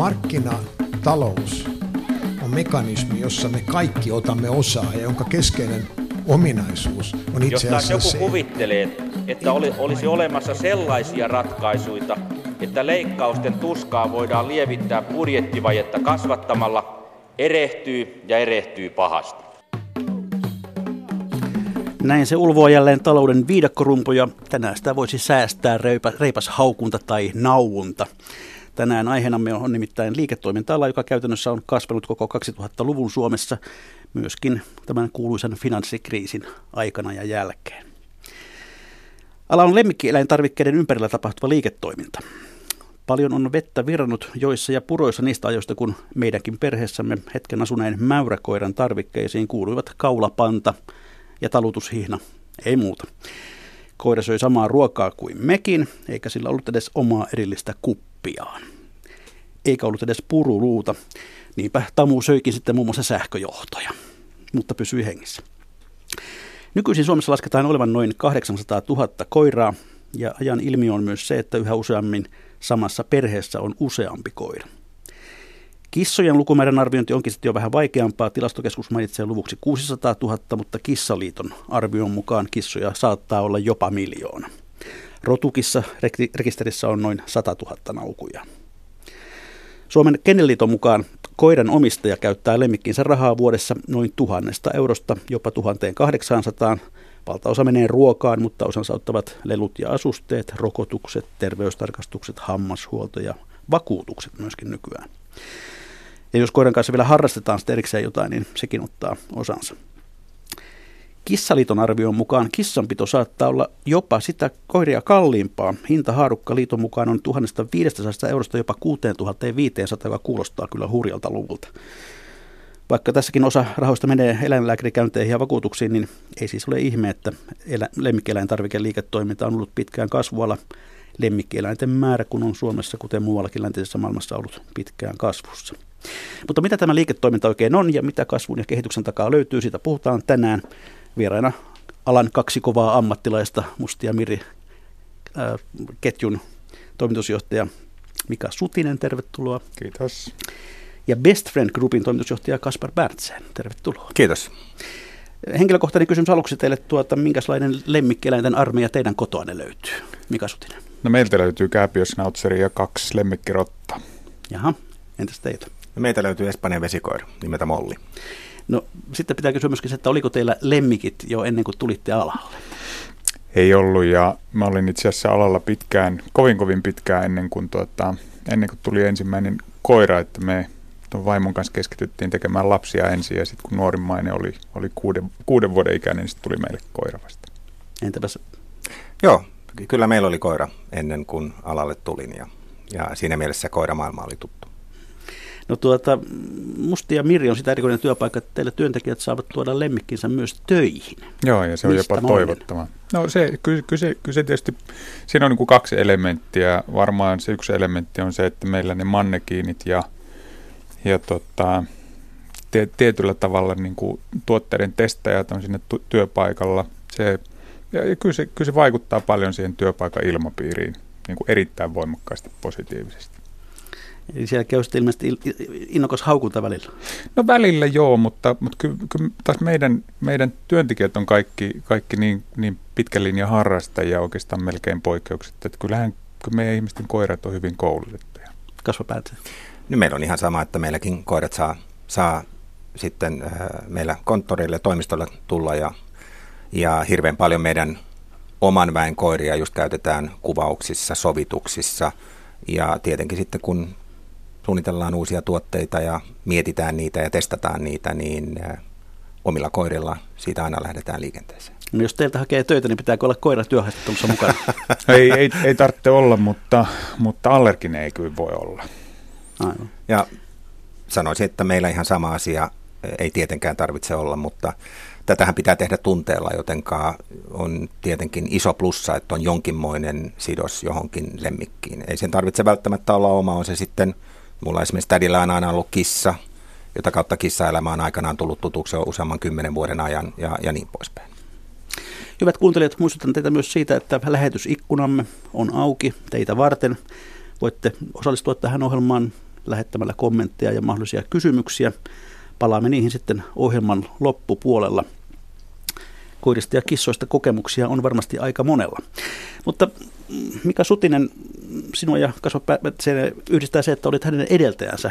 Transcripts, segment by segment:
Markkinatalous on mekanismi, jossa me kaikki otamme osaa ja jonka keskeinen ominaisuus on itse Jos taas asiassa joku se, kuvittelee, että oli, olisi olemassa sellaisia ratkaisuja, että leikkausten tuskaa voidaan lievittää budjettivajetta kasvattamalla, erehtyy ja erehtyy pahasti. Näin se ulvoa jälleen talouden viidakkorumpu ja tänään sitä voisi säästää reipas, reipas haukunta tai nauunta. Tänään aiheenamme on nimittäin liiketoiminta joka käytännössä on kasvanut koko 2000-luvun Suomessa myöskin tämän kuuluisan finanssikriisin aikana ja jälkeen. Ala on lemmikkieläintarvikkeiden ympärillä tapahtuva liiketoiminta. Paljon on vettä virrannut joissa ja puroissa niistä ajoista, kun meidänkin perheessämme hetken asuneen mäyräkoiran tarvikkeisiin kuuluivat kaulapanta ja talutushihna, ei muuta. Koira söi samaa ruokaa kuin mekin, eikä sillä ollut edes omaa erillistä kuppiaan. Eikä ollut edes puruluuta. Niinpä Tamu söikin sitten muun muassa sähköjohtoja, mutta pysyi hengissä. Nykyisin Suomessa lasketaan olevan noin 800 000 koiraa, ja ajan ilmiö on myös se, että yhä useammin samassa perheessä on useampi koira. Kissojen lukumäärän arviointi onkin sitten jo vähän vaikeampaa. Tilastokeskus mainitsee luvuksi 600 000, mutta Kissaliiton arvion mukaan kissoja saattaa olla jopa miljoona. Rotukissa rekisterissä on noin 100 000 naukuja. Suomen Kennelliiton mukaan koiran omistaja käyttää lemmikkinsä rahaa vuodessa noin tuhannesta eurosta jopa 1800. Valtaosa menee ruokaan, mutta osan sauttavat lelut ja asusteet, rokotukset, terveystarkastukset, hammashuolto ja vakuutukset myöskin nykyään. Ja jos koiran kanssa vielä harrastetaan sitten erikseen jotain, niin sekin ottaa osansa. Kissaliiton arvion mukaan kissanpito saattaa olla jopa sitä koiria kalliimpaa. Hintahaarukka liiton mukaan on 1500 eurosta jopa 6500, joka kuulostaa kyllä hurjalta luvulta. Vaikka tässäkin osa rahoista menee eläinlääkärikäynteihin ja vakuutuksiin, niin ei siis ole ihme, että elä- lemmikkieläintarvikeliiketoiminta on ollut pitkään kasvualla. Lemmikkieläinten määrä, kun on Suomessa, kuten muuallakin läntisessä maailmassa, ollut pitkään kasvussa. Mutta mitä tämä liiketoiminta oikein on ja mitä kasvun ja kehityksen takaa löytyy, siitä puhutaan tänään vieraina alan kaksi kovaa ammattilaista, Musti ja Miri ää, ketjun toimitusjohtaja Mika Sutinen, tervetuloa. Kiitos. Ja Best Friend Groupin toimitusjohtaja Kaspar Bertsen, tervetuloa. Kiitos. Henkilökohtainen kysymys aluksi teille, tuota, minkälainen lemmikkieläinten armeija teidän kotoanne löytyy? Mika Sutinen. No meiltä löytyy kääpiösnautseri ja kaksi lemmikkirotta. Jaha, entäs teitä? Meitä löytyy Espanjan vesikoira nimeltä Molli. No sitten pitää kysyä myöskin, että oliko teillä lemmikit jo ennen kuin tulitte alalle? Ei ollut ja mä olin itse asiassa alalla pitkään, kovin kovin pitkään ennen kuin, tuota, ennen kuin tuli ensimmäinen koira, että me tuon vaimon kanssa keskityttiin tekemään lapsia ensin ja sitten kun nuorimmainen oli, oli kuuden, kuuden vuoden ikäinen, niin sitten tuli meille koira vasta. Entäpäs? Joo, kyllä meillä oli koira ennen kuin alalle tulin ja, ja siinä mielessä koiramaailma oli tuttu. No tuota, Musti ja Mirri on sitä erikoinen työpaikka, että teille työntekijät saavat tuoda lemmikkinsä myös töihin. Joo, ja se on Mistä jopa toivottavaa. No se, kyllä, kyllä, se, kyllä se tietysti, siinä on niin kuin kaksi elementtiä. Varmaan se yksi elementti on se, että meillä ne mannekiinit ja, ja tota, tie, tietyllä tavalla niin kuin tuotteiden testajat on sinne tu- työpaikalla. Se, ja, ja kyllä, se, kyllä se vaikuttaa paljon siihen työpaikan ilmapiiriin niin kuin erittäin voimakkaasti positiivisesti. Eli siellä käy sitten ilmeisesti il- il- innokas haukunta välillä. No välillä joo, mutta, mutta kyllä, kyllä taas meidän, meidän työntekijät on kaikki, kaikki niin, niin pitkän linjan harrastajia oikeastaan melkein poikkeukset. Että kyllähän kyllä meidän ihmisten koirat on hyvin koulutettuja. Kasva päätä. Nyt meillä on ihan sama, että meilläkin koirat saa, saa sitten äh, meillä konttorille ja toimistolle tulla ja, ja hirveän paljon meidän oman väen koiria just käytetään kuvauksissa, sovituksissa ja tietenkin sitten kun suunnitellaan uusia tuotteita ja mietitään niitä ja testataan niitä, niin äh, omilla koirilla siitä aina lähdetään liikenteeseen. No jos teiltä hakee töitä, niin pitääkö olla koira työhaastattelussa mukana? ei, ei, ei tarvitse olla, mutta, mutta allerginen ei kyllä voi olla. Aivan. Ja sanoisin, että meillä ihan sama asia ei tietenkään tarvitse olla, mutta tätähän pitää tehdä tunteella, jotenka on tietenkin iso plussa, että on jonkinmoinen sidos johonkin lemmikkiin. Ei sen tarvitse välttämättä olla oma, on se sitten, mulla esimerkiksi tädillä on aina ollut kissa, jota kautta kissaelämä on aikanaan tullut tutuksi jo useamman kymmenen vuoden ajan ja, ja niin poispäin. Hyvät kuuntelijat, muistutan teitä myös siitä, että lähetysikkunamme on auki teitä varten. Voitte osallistua tähän ohjelmaan lähettämällä kommentteja ja mahdollisia kysymyksiä. Palaamme niihin sitten ohjelman loppupuolella. Koirista ja kissoista kokemuksia on varmasti aika monella. Mutta Mika Sutinen, sinua ja Kasva se yhdistää se, että olit hänen edeltäjänsä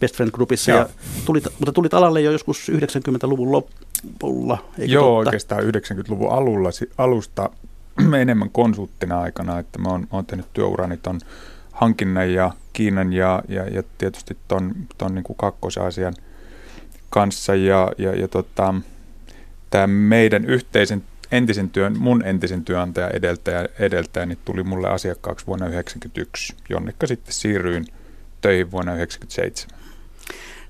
Best Friend Groupissa, ja tulit, mutta tulit alalle jo joskus 90-luvun lopulla, eikö Joo, totta? oikeastaan 90-luvun alulla, alusta enemmän konsulttina aikana, että mä oon, oon tehnyt työurani ton hankinnan ja Kiinan ja, ja, ja tietysti ton, ton niin kakkosasian kanssa ja, ja, ja tota, tämä meidän yhteisen entisen työn, mun entisen työnantaja edeltäjä, edeltäjä niin tuli mulle asiakkaaksi vuonna 1991, jonnekka sitten siirryin töihin vuonna 1997.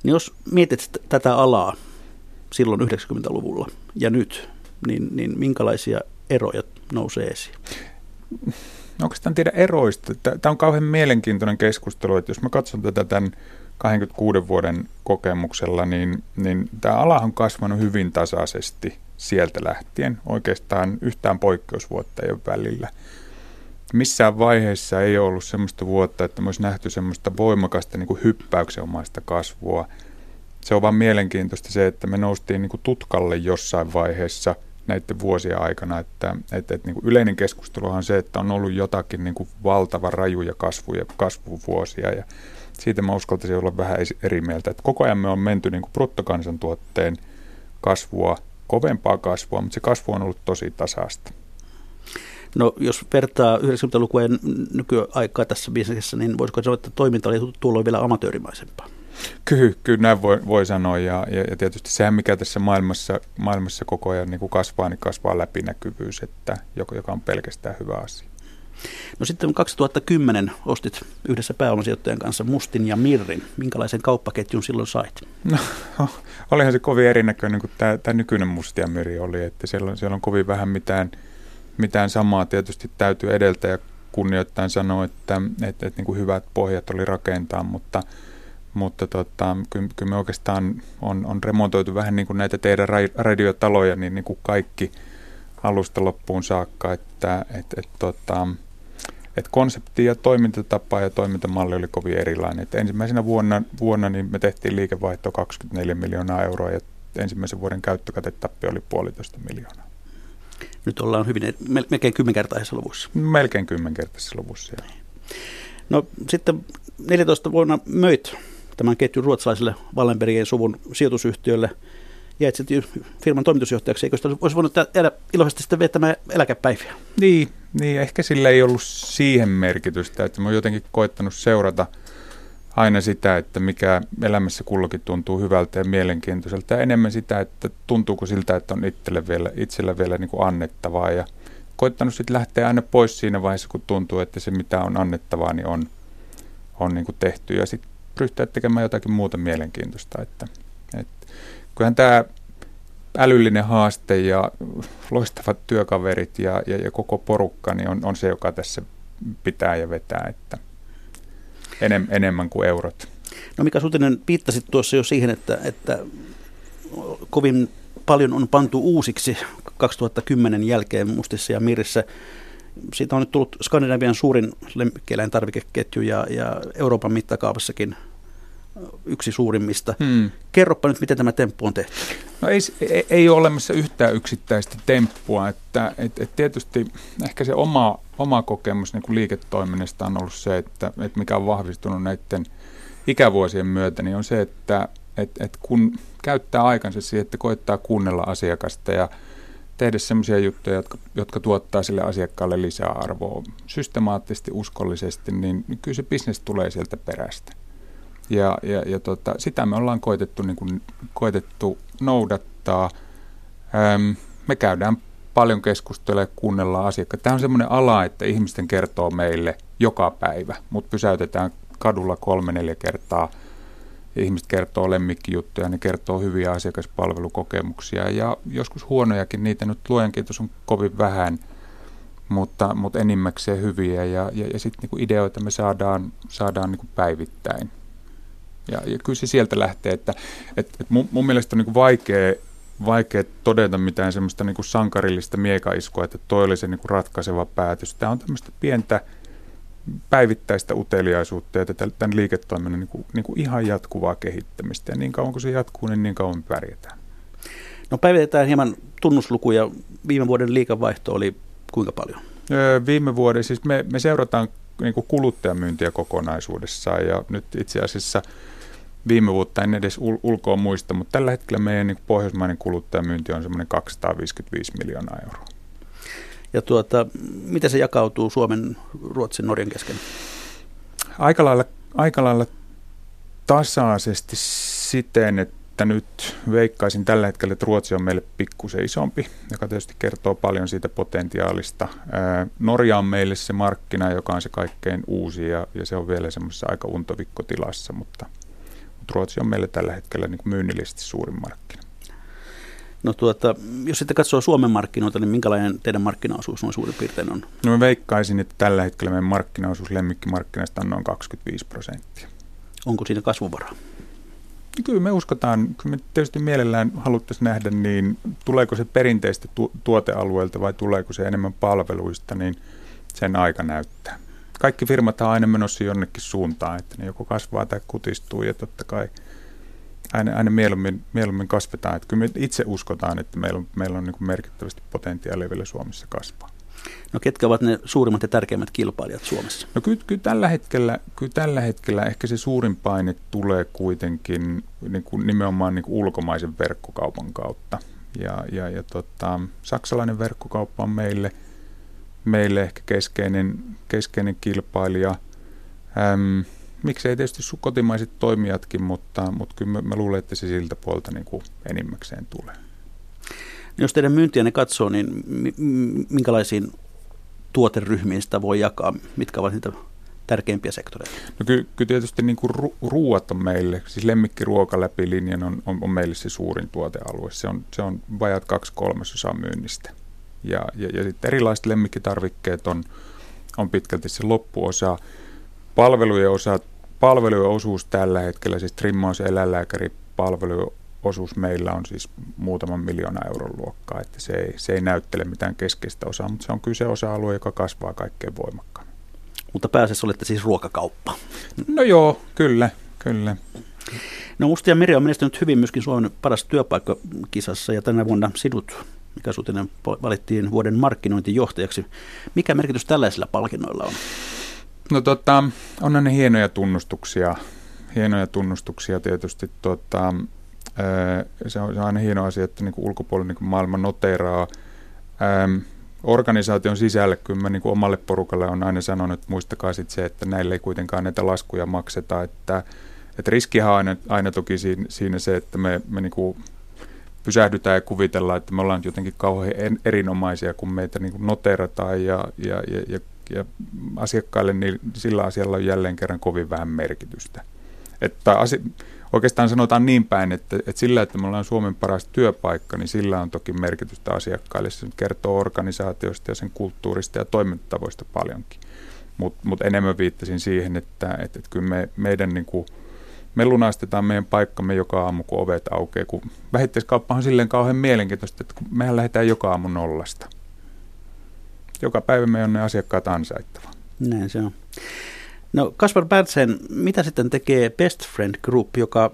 Niin jos mietit tätä alaa silloin 90-luvulla ja nyt, niin, niin minkälaisia eroja nousee esiin? Oikeastaan tiedä eroista. Tämä on kauhean mielenkiintoinen keskustelu, että jos mä katson tätä tämän 26 vuoden kokemuksella, niin, niin tämä ala on kasvanut hyvin tasaisesti sieltä lähtien. Oikeastaan yhtään poikkeusvuotta ei ole välillä. Missään vaiheessa ei ollut sellaista vuotta, että olisi nähty semmoista voimakasta niin kuin hyppäyksenomaista kasvua. Se on vaan mielenkiintoista se, että me noustiin niin kuin tutkalle jossain vaiheessa näiden vuosien aikana, että, että, että niin kuin yleinen keskustelu on se, että on ollut jotakin niin kuin valtava rajuja kasvuja, kasvuvuosia ja siitä mä uskaltaisin olla vähän eri mieltä, että koko ajan me on menty niin kuin bruttokansantuotteen kasvua, kovempaa kasvua, mutta se kasvu on ollut tosi tasaista. No jos vertaa 90-lukua ja nykyaikaa tässä bisneksessä, niin voisiko sanoa, että toiminta oli tuolloin vielä amatöörimaisempaa? Kyllä, kyllä näin voi, voi sanoa ja, ja, ja tietysti sehän mikä tässä maailmassa, maailmassa koko ajan niin kuin kasvaa, niin kasvaa läpinäkyvyys, että, joka, joka on pelkästään hyvä asia. No sitten 2010 ostit yhdessä pääomasijoittajan kanssa Mustin ja Mirrin. Minkälaisen kauppaketjun silloin sait? No, olihan se kovin erinäköinen kuin tämä, tämä nykyinen Musti ja Mirri oli, että siellä on, siellä on kovin vähän mitään, mitään samaa. Tietysti täytyy edeltä kunnioittain sanoa, että, että, että niin kuin hyvät pohjat oli rakentaa, mutta mutta tota, kyllä, kyllä me oikeastaan on, on remontoitu vähän niin kuin näitä teidän radiotaloja, niin, niin kuin kaikki alusta loppuun saakka, että et, et, tota, et konsepti ja toimintatapa ja toimintamalli oli kovin erilainen. Et ensimmäisenä vuonna, vuonna niin me tehtiin liikevaihto 24 miljoonaa euroa ja ensimmäisen vuoden käyttökatetappi oli puolitoista miljoonaa. Nyt ollaan hyvin, melkein kymmenkertaisessa luvussa. Melkein kymmenkertaisessa luvussa, joo. No sitten 14 vuonna möit tämän ketjun ruotsalaiselle Wallenbergien suvun sijoitusyhtiölle – jäit sitten firman toimitusjohtajaksi, eikö sitä olisi voinut jäädä iloisesti sitten viettämään eläkepäiviä? Niin, niin, ehkä sillä ei ollut siihen merkitystä, että mä oon jotenkin koittanut seurata aina sitä, että mikä elämässä kullakin tuntuu hyvältä ja mielenkiintoiselta. Ja enemmän sitä, että tuntuuko siltä, että on itselle vielä, itsellä vielä niin kuin annettavaa. Ja koittanut sitten lähteä aina pois siinä vaiheessa, kun tuntuu, että se mitä on annettavaa, niin on, on niin kuin tehty. Ja sitten ryhtyä tekemään jotakin muuta mielenkiintoista, että, että kyllähän tämä älyllinen haaste ja loistavat työkaverit ja, ja, ja koko porukka niin on, on se, joka tässä pitää ja vetää, että enem, enemmän kuin eurot. No Mika Sutinen, viittasit tuossa jo siihen, että, että kovin paljon on pantu uusiksi 2010 jälkeen Mustissa ja Mirissä. Siitä on nyt tullut Skandinavian suurin lemmikkieläintarvikeketju ja, ja Euroopan mittakaavassakin yksi suurimmista. Hmm. Kerropa nyt, miten tämä temppu on tehty. No ei, ei, ei ole olemassa yhtään yksittäistä temppua. Että, et, et tietysti ehkä se oma, oma kokemus niin kuin liiketoiminnasta on ollut se, että, että mikä on vahvistunut näiden ikävuosien myötä, niin on se, että et, et kun käyttää aikansa siihen, että koittaa kuunnella asiakasta ja tehdä sellaisia juttuja, jotka, jotka tuottaa sille asiakkaalle lisää arvoa systemaattisesti, uskollisesti, niin, niin kyllä se bisnes tulee sieltä perästä. Ja, ja, ja tota, sitä me ollaan koitettu, niin kuin, koitettu noudattaa. Öm, me käydään paljon keskustelua ja kuunnellaan asiakkaita. Tämä on semmoinen ala, että ihmisten kertoo meille joka päivä, mutta pysäytetään kadulla kolme, neljä kertaa. Ihmiset kertoo lemmikkijuttuja, ne kertoo hyviä asiakaspalvelukokemuksia ja joskus huonojakin, niitä nyt luojan kiitos on kovin vähän, mutta, mutta enimmäkseen hyviä ja, ja, ja sitten niinku ideoita me saadaan, saadaan niinku päivittäin. Ja, ja kyllä se sieltä lähtee, että et, et mun, mun mielestä on niin vaikea, vaikea todeta mitään semmoista niin sankarillista miekaiskua, että toi oli se niin ratkaiseva päätös. Tämä on tämmöistä pientä päivittäistä uteliaisuutta ja tämän liiketoiminnan niin kuin, niin kuin ihan jatkuvaa kehittämistä. Ja niin kauan kuin se jatkuu, niin niin kauan pärjätään. No päivitetään hieman tunnuslukuja. Viime vuoden liikavaihto oli kuinka paljon? Öö, viime vuoden, siis me, me seurataan niin kuluttajamyyntiä kokonaisuudessaan ja nyt itse asiassa viime vuotta en edes ul- ulkoa muista, mutta tällä hetkellä meidän niin pohjoismainen kuluttajamyynti on semmoinen 255 miljoonaa euroa. Ja tuota, miten se jakautuu Suomen, Ruotsin, Norjan kesken? Aika lailla, aika lailla tasaisesti siten, että nyt veikkaisin tällä hetkellä, että Ruotsi on meille pikkusen isompi, joka tietysti kertoo paljon siitä potentiaalista. Norja on meille se markkina, joka on se kaikkein uusi ja, ja se on vielä semmoisessa aika untovikkotilassa, mutta, mutta Ruotsi on meille tällä hetkellä niin kuin myynnillisesti suurin markkina. No tuota, jos sitten katsoo Suomen markkinoita, niin minkälainen teidän markkinaosuus noin suurin piirtein on? No mä veikkaisin, että tällä hetkellä meidän markkinaosuus lemmikkimarkkinasta on noin 25 prosenttia. Onko siinä kasvuvaraa? Kyllä me uskotaan, kyllä me tietysti mielellään haluttaisiin nähdä, niin tuleeko se perinteistä tu- tuotealueelta vai tuleeko se enemmän palveluista, niin sen aika näyttää. Kaikki firmat on aina menossa jonnekin suuntaan, että ne joko kasvaa tai kutistuu ja totta kai – aina, aina mieluummin, mieluummin kasvetaan. Että kyllä me itse uskotaan, että meillä on, meillä on niin merkittävästi potentiaalia vielä Suomessa kasvaa. No ketkä ovat ne suurimmat ja tärkeimmät kilpailijat Suomessa? No kyllä, kyllä, tällä, hetkellä, kyllä tällä hetkellä ehkä se suurin paine tulee kuitenkin niin kuin nimenomaan niin kuin ulkomaisen verkkokaupan kautta. Ja, ja, ja tota, saksalainen verkkokauppa on meille, meille ehkä keskeinen, keskeinen kilpailija. Äm, miksei tietysti kotimaiset toimijatkin, mutta, mutta kyllä mä, mä luulen, että se siltä puolta niin kuin enimmäkseen tulee. Jos teidän myyntiänne katsoo, niin minkälaisiin tuoteryhmiin sitä voi jakaa? Mitkä ovat niitä tärkeimpiä sektoreita? No kyllä, kyllä tietysti niin kuin ru- ruuat on meille, siis lemmikkiruoka läpi linjan on, on, on meille se suurin tuotealue. Se on, se on vajat kaksi kolmasosaa myynnistä. Ja, ja, ja sitten erilaiset lemmikkitarvikkeet on, on pitkälti se loppuosa palvelujen, osa, palvelujen osuus tällä hetkellä, siis trimmaus- ja eläinlääkäripalvelujen osuus meillä on siis muutaman miljoona euron luokkaa, että se ei, se ei näyttele mitään keskeistä osaa, mutta se on kyllä se osa-alue, joka kasvaa kaikkein voimakkaammin. Mutta pääasiassa olette siis ruokakauppa. No joo, kyllä, kyllä. No Musti ja Meri on menestynyt hyvin myöskin Suomen paras työpaikkakisassa ja tänä vuonna sinut, mikä Sutinen valittiin vuoden markkinointijohtajaksi. Mikä merkitys tällaisilla palkinnoilla on? No tota, on ne hienoja tunnustuksia. Hienoja tunnustuksia tietysti. Tota, se, on, se on aina hieno asia, että niin ulkopuolinen niin maailma noteraa. Ähm, organisaation sisälle, kyllä mä niin kuin omalle porukalle on aina sanonut, että muistakaa sitten se, että näille ei kuitenkaan näitä laskuja makseta. Että, että riskihän on aina, aina toki siinä, siinä se, että me, me niin kuin pysähdytään ja kuvitellaan, että me ollaan jotenkin kauhean erinomaisia, kun meitä niin noterataan ja, ja, ja, ja ja asiakkaille niin sillä asialla on jälleen kerran kovin vähän merkitystä. Että asi, oikeastaan sanotaan niin päin, että, että sillä, että me ollaan Suomen paras työpaikka, niin sillä on toki merkitystä asiakkaille. Se kertoo organisaatiosta ja sen kulttuurista ja toimintatavoista paljonkin. Mutta mut enemmän viittasin siihen, että, että, että kyllä me, meidän niin kuin, me lunastetaan meidän paikkamme joka aamu, kun ovet aukeaa. Kun vähittäiskauppa on silleen kauhean mielenkiintoista, että kun mehän lähdetään joka aamu nollasta joka päivä me on ne asiakkaat ansaittava. Näin se on. No Kaspar Bertsen, mitä sitten tekee Best Friend Group, joka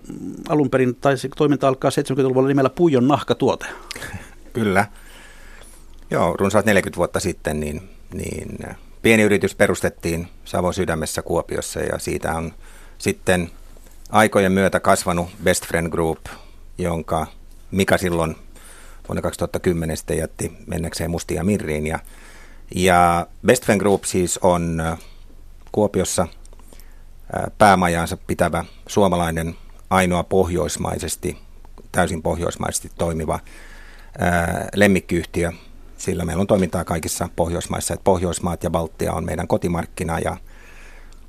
alun perin taisi toiminta alkaa 70-luvulla nimellä Puijon nahkatuote? Kyllä. Joo, runsaat 40 vuotta sitten niin, niin pieni yritys perustettiin Savon sydämessä Kuopiossa ja siitä on sitten aikojen myötä kasvanut Best Friend Group, jonka Mika silloin vuonna 2010 sitten jätti mennäkseen Mustia Mirriin ja ja Westfen Group siis on äh, Kuopiossa äh, päämajaansa pitävä suomalainen ainoa pohjoismaisesti, täysin pohjoismaisesti toimiva äh, lemmikkiyhtiö. Sillä meillä on toimintaa kaikissa Pohjoismaissa. Että Pohjoismaat ja Baltia on meidän kotimarkkina ja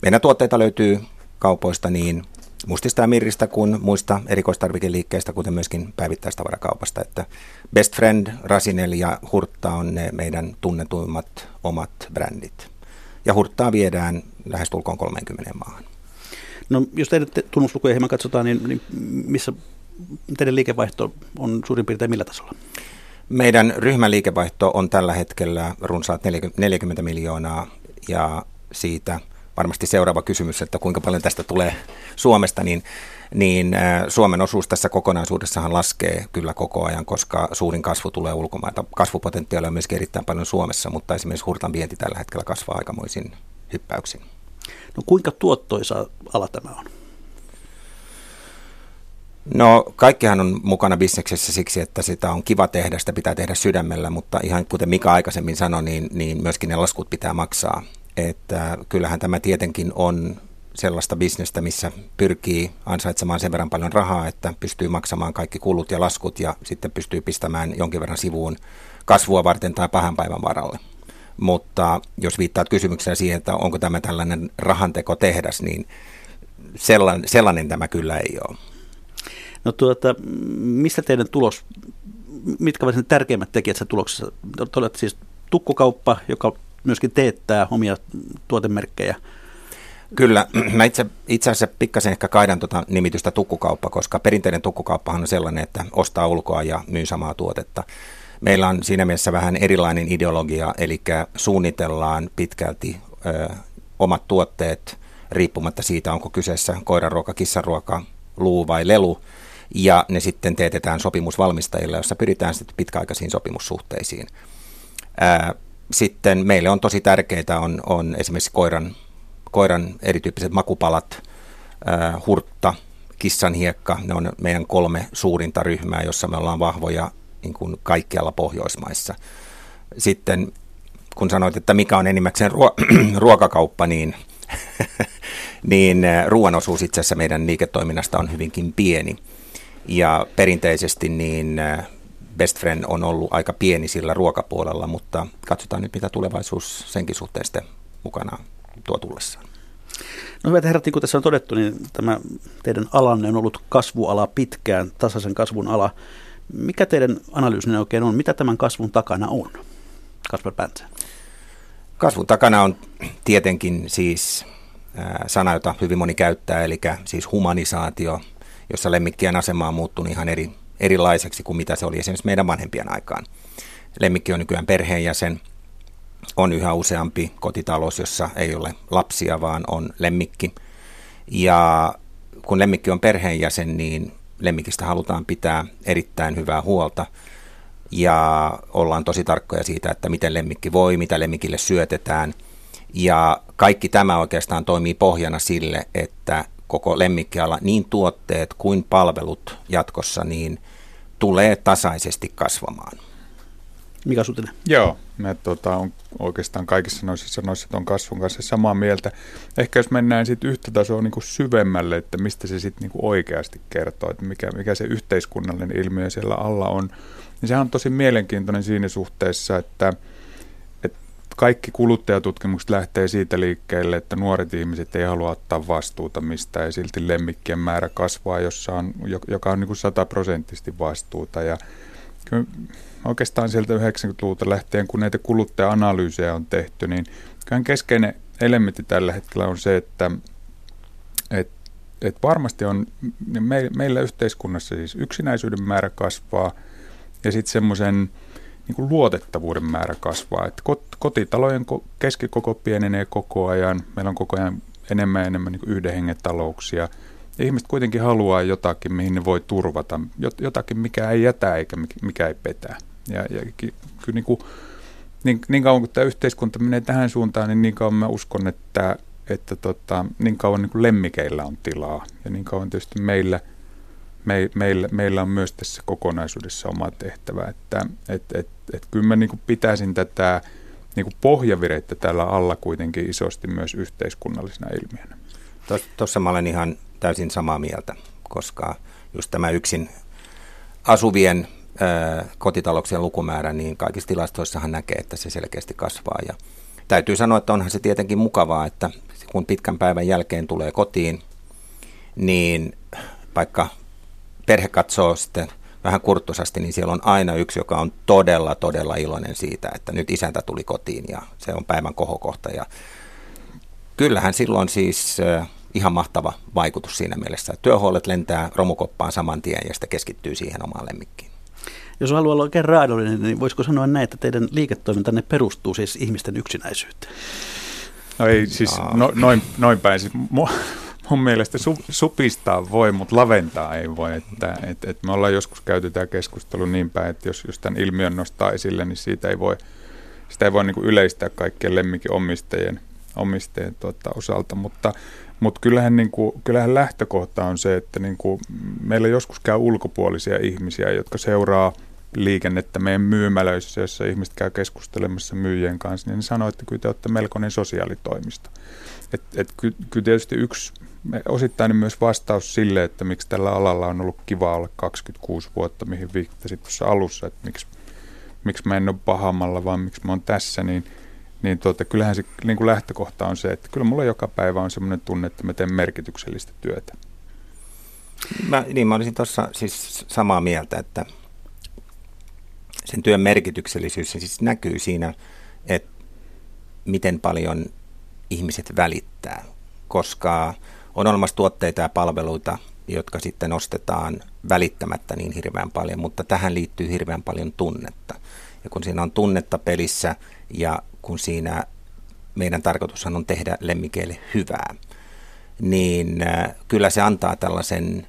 meidän tuotteita löytyy kaupoista niin mustista ja mirristä kuin muista erikoistarvikeliikkeistä, kuten myöskin päivittäistavarakaupasta. Että Best Friend, Rasinel ja Hurtta on ne meidän tunnetuimmat omat brändit. Ja Hurttaa viedään lähestulkoon 30 maahan. No jos teidän tunnuslukuja hieman katsotaan, niin, niin missä teidän liikevaihto on suurin piirtein millä tasolla? Meidän ryhmän liikevaihto on tällä hetkellä runsaat 40 miljoonaa ja siitä varmasti seuraava kysymys, että kuinka paljon tästä tulee Suomesta, niin, niin Suomen osuus tässä kokonaisuudessahan laskee kyllä koko ajan, koska suurin kasvu tulee ulkomailta. Kasvupotentiaalia on myöskin erittäin paljon Suomessa, mutta esimerkiksi hurtan vienti tällä hetkellä kasvaa aikamoisin hyppäyksin. No kuinka tuottoisa ala tämä on? No kaikkihan on mukana bisneksessä siksi, että sitä on kiva tehdä, sitä pitää tehdä sydämellä, mutta ihan kuten Mika aikaisemmin sanoi, niin, niin myöskin ne laskut pitää maksaa. Että kyllähän tämä tietenkin on sellaista bisnestä, missä pyrkii ansaitsemaan sen verran paljon rahaa, että pystyy maksamaan kaikki kulut ja laskut ja sitten pystyy pistämään jonkin verran sivuun kasvua varten tai pahan päivän varalle. Mutta jos viittaat kysymykseen siihen, että onko tämä tällainen rahanteko tehdas, niin sellainen, sellainen tämä kyllä ei ole. No tuota, mistä teidän tulos, mitkä ovat ne tärkeimmät tekijät tuloksessa? Te olette siis tukkukauppa, joka myöskin teettää omia tuotemerkkejä. Kyllä, mä itse, itse asiassa pikkasen ehkä kaidan tuota nimitystä tukkukauppa, koska perinteinen tukkukauppahan on sellainen, että ostaa ulkoa ja myy samaa tuotetta. Meillä on siinä mielessä vähän erilainen ideologia, eli suunnitellaan pitkälti ö, omat tuotteet riippumatta siitä, onko kyseessä koiranruoka, kissaruoka, luu vai lelu, ja ne sitten teetetään sopimusvalmistajille, jossa pyritään sitten pitkäaikaisiin sopimussuhteisiin. Ää, sitten meille on tosi tärkeää on, on esimerkiksi koiran, koiran erityyppiset makupalat, ää, hurtta, kissanhiekka, ne on meidän kolme suurinta ryhmää, jossa me ollaan vahvoja niin kuin kaikkialla Pohjoismaissa. Sitten kun sanoit, että mikä on enimmäkseen ruo- ruokakauppa, niin, niin ruoan osuus itse asiassa meidän liiketoiminnasta on hyvinkin pieni. Ja perinteisesti niin äh, Best Friend on ollut aika pieni sillä ruokapuolella, mutta katsotaan nyt, mitä tulevaisuus senkin suhteen sitten mukana tuo tullessaan. No hyvät herrat, niin kuin tässä on todettu, niin tämä teidän alanne on ollut kasvuala pitkään, tasaisen kasvun ala. Mikä teidän analyysinne oikein on? Mitä tämän kasvun takana on? Kasper Päntsä. Kasvun takana on tietenkin siis sana, jota hyvin moni käyttää, eli siis humanisaatio – jossa lemmikkien asema on muuttunut ihan eri, erilaiseksi kuin mitä se oli esimerkiksi meidän vanhempien aikaan. Lemmikki on nykyään perheenjäsen, on yhä useampi kotitalous, jossa ei ole lapsia, vaan on lemmikki. Ja kun lemmikki on perheenjäsen, niin lemmikistä halutaan pitää erittäin hyvää huolta. Ja ollaan tosi tarkkoja siitä, että miten lemmikki voi, mitä lemmikille syötetään. Ja kaikki tämä oikeastaan toimii pohjana sille, että koko lemmikkiala, niin tuotteet kuin palvelut jatkossa, niin tulee tasaisesti kasvamaan. Mikä Sutinen? Joo, me tota, on oikeastaan kaikissa noissa sanoissa on kasvun kanssa samaa mieltä. Ehkä jos mennään sitten yhtä tasoa niin kuin syvemmälle, että mistä se sitten niin oikeasti kertoo, että mikä, mikä se yhteiskunnallinen ilmiö siellä alla on, niin sehän on tosi mielenkiintoinen siinä suhteessa, että – kaikki kuluttajatutkimukset lähtee siitä liikkeelle, että nuoret ihmiset ei halua ottaa vastuuta mistään ja silti lemmikkien määrä kasvaa, jossa on, joka on niin sataprosenttisesti vastuuta. Ja oikeastaan sieltä 90-luvulta lähtien, kun näitä kuluttaja-analyysejä on tehty, niin keskeinen elementti tällä hetkellä on se, että et, et varmasti on me, meillä yhteiskunnassa siis yksinäisyyden määrä kasvaa ja sitten semmoisen niin luotettavuuden määrä kasvaa. Että kotitalojen keskikoko pienenee koko ajan, meillä on koko ajan enemmän ja enemmän niin kuin yhden hengen talouksia. Ihmiset kuitenkin haluaa jotakin, mihin ne voi turvata, jotakin, mikä ei jätä eikä mikä ei petä. Ja, ja kyllä niin, kuin, niin, niin kauan kuin tämä yhteiskunta menee tähän suuntaan, niin niin kauan mä uskon, että, että tota, niin kauan niin kuin lemmikeillä on tilaa. Ja niin kauan tietysti meillä – me, meillä, meillä on myös tässä kokonaisuudessa oma tehtävä. Että et, et, et kyllä mä niin pitäisin tätä niin pohjavirettä tällä alla kuitenkin isosti myös yhteiskunnallisena ilmiönä. Tuossa mä olen ihan täysin samaa mieltä, koska just tämä yksin asuvien ää, kotitalouksien lukumäärä, niin kaikissa tilastoissahan näkee, että se selkeästi kasvaa. Ja täytyy sanoa, että onhan se tietenkin mukavaa, että kun pitkän päivän jälkeen tulee kotiin, niin vaikka perhe katsoo sitten vähän kurttusasti, niin siellä on aina yksi, joka on todella, todella iloinen siitä, että nyt isäntä tuli kotiin ja se on päivän kohokohta. Ja kyllähän silloin siis ihan mahtava vaikutus siinä mielessä. Työhuolet lentää romukoppaan saman tien ja sitten keskittyy siihen omaan lemmikkiin. Jos haluaa olla oikein raadollinen, niin voisiko sanoa näin, että teidän liiketoimintanne perustuu siis ihmisten yksinäisyyteen? No ei siis no, noin, noin päin. Siis mun, mun mielestä su, supistaa voi, mutta laventaa ei voi. Että, et, et me ollaan joskus käyty tämä keskustelu niin päin, että jos, jos tämän ilmiön nostaa esille, niin siitä ei voi, sitä ei voi niin yleistää kaikkien lemmikin omistajien, omistajien tuota, osalta, mutta mutta kyllähän, niin kuin, kyllähän lähtökohta on se, että niin kuin meillä joskus käy ulkopuolisia ihmisiä, jotka seuraa liikennettä meidän myymälöissä, jossa ihmiset käy keskustelemassa myyjien kanssa, niin sanoo, että kyllä te olette melkoinen sosiaalitoimisto. Et, et kyllä ky tietysti yksi osittain myös vastaus sille, että miksi tällä alalla on ollut kiva olla 26 vuotta, mihin viittasit tuossa alussa, että miksi, miksi mä en ole pahammalla, vaan miksi mä oon tässä, niin, niin tuota, kyllähän se niin kuin lähtökohta on se, että kyllä mulla joka päivä on sellainen tunne, että mä teen merkityksellistä työtä. Mä, niin, mä olisin tuossa siis samaa mieltä, että sen työn merkityksellisyys siis näkyy siinä, että miten paljon ihmiset välittää, koska on olemassa tuotteita ja palveluita, jotka sitten ostetaan välittämättä niin hirveän paljon, mutta tähän liittyy hirveän paljon tunnetta. Ja kun siinä on tunnetta pelissä ja kun siinä meidän tarkoitushan on tehdä lemmikeille hyvää, niin äh, kyllä se antaa tällaisen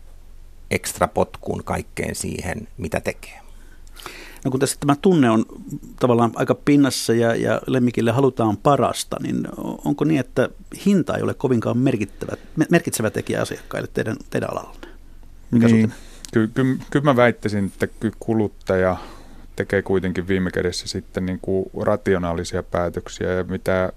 ekstra potkun kaikkeen siihen, mitä tekee. No kun tässä tämä tunne on tavallaan aika pinnassa ja, ja lemmikille halutaan parasta, niin onko niin, että hinta ei ole kovinkaan merkittävä, merkitsevä tekijä asiakkaille teidän, teidän alallanne? Mikä niin. Kyllä ky, ky mä väittäisin, että kuluttaja tekee kuitenkin viime kädessä sitten niin kuin rationaalisia päätöksiä ja mitä,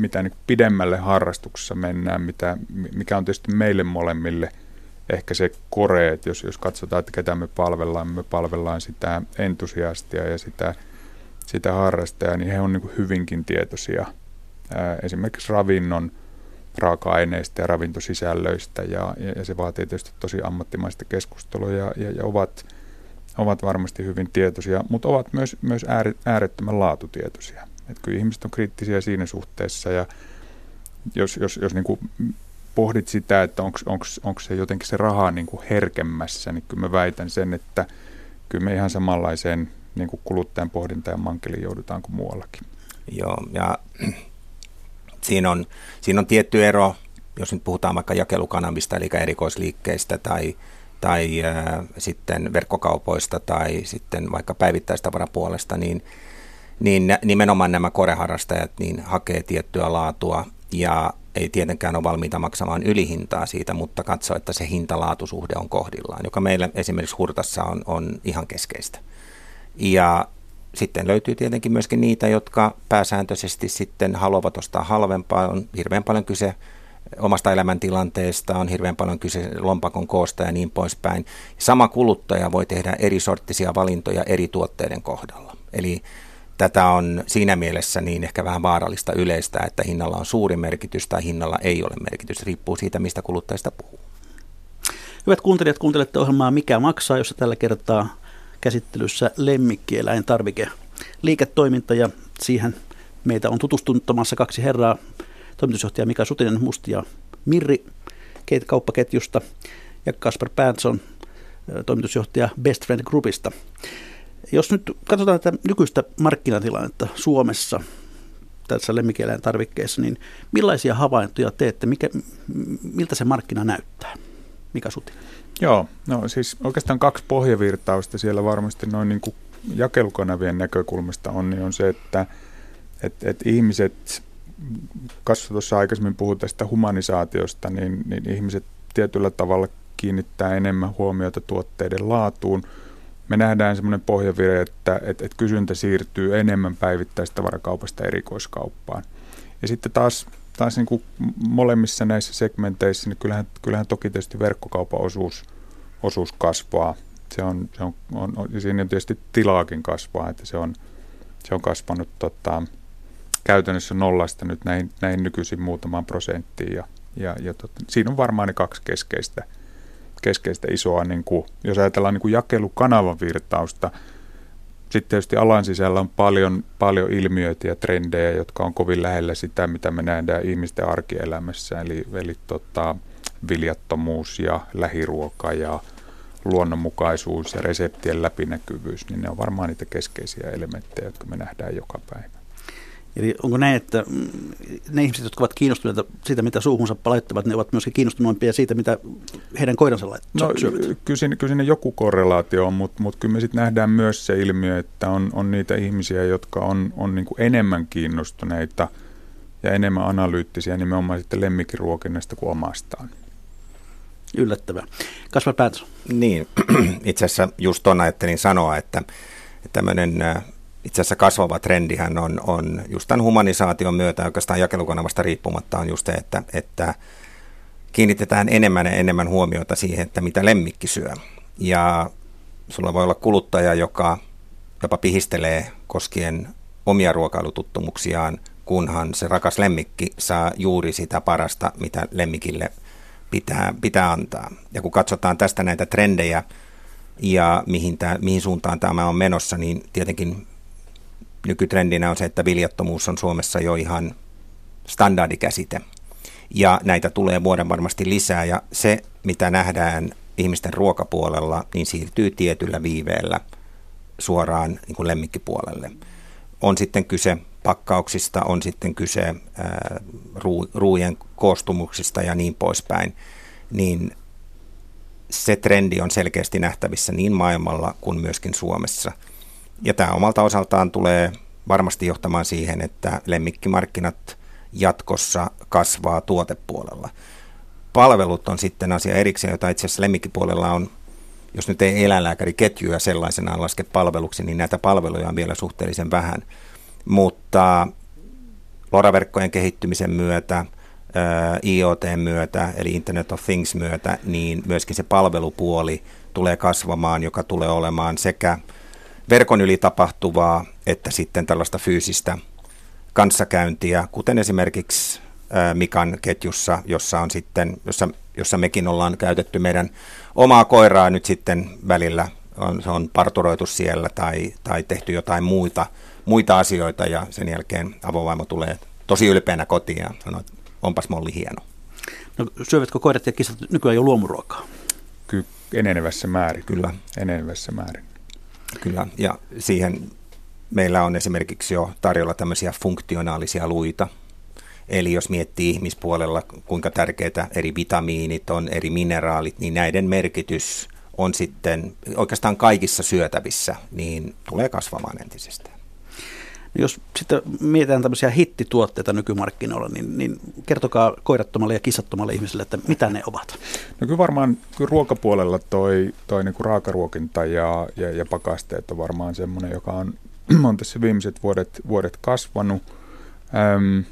mitä niin pidemmälle harrastuksessa mennään, mitä, mikä on tietysti meille molemmille – ehkä se kore, että jos, jos katsotaan, että ketä me palvellaan, me palvellaan sitä entusiastia ja sitä, sitä harrastajaa, niin he on niin hyvinkin tietoisia esimerkiksi ravinnon raaka-aineista ja ravintosisällöistä ja, ja, ja se vaatii tietysti tosi ammattimaista keskustelua ja, ja, ja ovat, ovat varmasti hyvin tietoisia, mutta ovat myös, myös äärettömän laatutietoisia. Et kyllä ihmiset on kriittisiä siinä suhteessa ja jos, jos, jos niin kuin pohdit sitä, että onko se jotenkin se raha niin kuin herkemmässä, niin kyllä mä väitän sen, että kyllä me ihan samanlaiseen niin kuin kuluttajan pohdintaan ja mankeliin joudutaan kuin muuallakin. Joo, ja siinä on, siinä on tietty ero, jos nyt puhutaan vaikka jakelukanavista, eli erikoisliikkeistä tai, tai äh, sitten verkkokaupoista tai sitten vaikka päivittäistavarapuolesta, niin, niin nimenomaan nämä koreharrastajat niin hakee tiettyä laatua ja ei tietenkään ole valmiita maksamaan ylihintaa siitä, mutta katso, että se hintalaatusuhde on kohdillaan, joka meillä esimerkiksi Hurtassa on, on ihan keskeistä. Ja sitten löytyy tietenkin myöskin niitä, jotka pääsääntöisesti sitten haluavat ostaa halvempaa. On hirveän paljon kyse omasta elämäntilanteesta, on hirveän paljon kyse lompakon koosta ja niin poispäin. Sama kuluttaja voi tehdä eri sorttisia valintoja eri tuotteiden kohdalla. Eli tätä on siinä mielessä niin ehkä vähän vaarallista yleistä, että hinnalla on suuri merkitys tai hinnalla ei ole merkitys. Riippuu siitä, mistä kuluttajista puhuu. Hyvät kuuntelijat, kuuntelette ohjelmaa Mikä maksaa, jossa tällä kertaa käsittelyssä tarvike liiketoiminta ja siihen meitä on tutustunuttamassa kaksi herraa, toimitusjohtaja Mika Sutinen Musti ja Mirri kauppaketjusta ja Kasper Pänsson, toimitusjohtaja Best Friend Groupista. Jos nyt katsotaan tätä nykyistä markkinatilannetta Suomessa tässä tarvikkeessa, niin millaisia havaintoja teette? Mikä, miltä se markkina näyttää? Mikä Suti? Joo, no siis oikeastaan kaksi pohjavirtausta siellä varmasti noin niin kuin jakelukanavien näkökulmasta on, niin on se, että et, et ihmiset, Kasvu tuossa aikaisemmin puhui tästä humanisaatiosta, niin, niin ihmiset tietyllä tavalla kiinnittää enemmän huomiota tuotteiden laatuun – me nähdään semmoinen pohjavire, että, että, että kysyntä siirtyy enemmän päivittäistä varakaupasta erikoiskauppaan. Ja sitten taas, taas niin kuin molemmissa näissä segmenteissä, niin kyllähän, kyllähän toki tietysti verkkokaupan osuus, osuus kasvaa. Se on, se on, on, ja siinä tietysti tilaakin kasvaa, että se on, se on kasvanut tota, käytännössä nollasta nyt näihin, näihin nykyisin muutamaan prosenttiin. Ja, ja, ja tota, siinä on varmaan ne kaksi keskeistä – keskeistä isoa, niin kuin, jos ajatellaan niin kuin jakelukanavan virtausta, sitten tietysti alan sisällä on paljon, paljon ilmiöitä ja trendejä, jotka on kovin lähellä sitä, mitä me nähdään ihmisten arkielämässä, eli, eli tota, viljattomuus ja lähiruoka ja luonnonmukaisuus ja reseptien läpinäkyvyys, niin ne on varmaan niitä keskeisiä elementtejä, jotka me nähdään joka päivä. Eli onko näin, että mm, ne ihmiset, jotka ovat kiinnostuneita siitä, mitä suuhunsa laittavat, ne ovat myöskin kiinnostuneempia siitä, mitä heidän koiransa laittavat? No, kyllä, siinä, kyllä siinä joku korrelaatio on, mutta, mutta kyllä me sitten nähdään myös se ilmiö, että on, on niitä ihmisiä, jotka on, on niin kuin enemmän kiinnostuneita ja enemmän analyyttisiä nimenomaan sitten lemmikiruokinnasta kuin omastaan. Yllättävää. Kasvar Päätös. Niin, itse asiassa just tuon ajattelin sanoa, että tämmöinen itse asiassa kasvava trendihän on, on just tämän humanisaation myötä, oikeastaan jakelukanavasta riippumatta on just se, että, että kiinnitetään enemmän ja enemmän huomiota siihen, että mitä lemmikki syö. Ja sulla voi olla kuluttaja, joka jopa pihistelee koskien omia ruokailututtumuksiaan, kunhan se rakas lemmikki saa juuri sitä parasta, mitä lemmikille pitää, pitää antaa. Ja kun katsotaan tästä näitä trendejä ja mihin, tämä, mihin suuntaan tämä on menossa, niin tietenkin nykytrendinä on se, että viljattomuus on Suomessa jo ihan standardikäsite. Ja näitä tulee vuoden varmasti lisää ja se, mitä nähdään ihmisten ruokapuolella, niin siirtyy tietyllä viiveellä suoraan niin kuin lemmikkipuolelle. On sitten kyse pakkauksista, on sitten kyse ää, ruu, ruujen koostumuksista ja niin poispäin, niin se trendi on selkeästi nähtävissä niin maailmalla kuin myöskin Suomessa – ja tämä omalta osaltaan tulee varmasti johtamaan siihen, että lemmikkimarkkinat jatkossa kasvaa tuotepuolella. Palvelut on sitten asia erikseen, jota itse asiassa lemmikkipuolella on, jos nyt ei eläinlääkäriketjuja sellaisenaan laske palveluksi, niin näitä palveluja on vielä suhteellisen vähän. Mutta loraverkkojen kehittymisen myötä, IoT myötä, eli Internet of Things myötä, niin myöskin se palvelupuoli tulee kasvamaan, joka tulee olemaan sekä verkon yli tapahtuvaa että sitten tällaista fyysistä kanssakäyntiä, kuten esimerkiksi Mikan ketjussa, jossa, on sitten, jossa, jossa mekin ollaan käytetty meidän omaa koiraa nyt sitten välillä, on, se on parturoitu siellä tai, tai tehty jotain muita, muita asioita ja sen jälkeen avovaimo tulee tosi ylpeänä kotiin ja sanoo, että onpas Molli hieno. No, syövätkö koirat ja kissat nykyään jo luomuruokaa? Kyllä enenevässä määrin. Kyllä. Enenevässä määrin. Kyllä, ja siihen meillä on esimerkiksi jo tarjolla tämmöisiä funktionaalisia luita. Eli jos miettii ihmispuolella, kuinka tärkeitä eri vitamiinit on, eri mineraalit, niin näiden merkitys on sitten oikeastaan kaikissa syötävissä, niin tulee kasvamaan entisestään. Jos sitten mietitään tämmöisiä hittituotteita nykymarkkinoilla, niin, niin kertokaa koirattomalle ja kissattomalle ihmiselle, että mitä ne ovat. No kyllä varmaan kyllä ruokapuolella toi, toi niin kuin raakaruokinta ja, ja, ja pakasteet on varmaan semmoinen, joka on, on tässä viimeiset vuodet, vuodet kasvanut. Öm,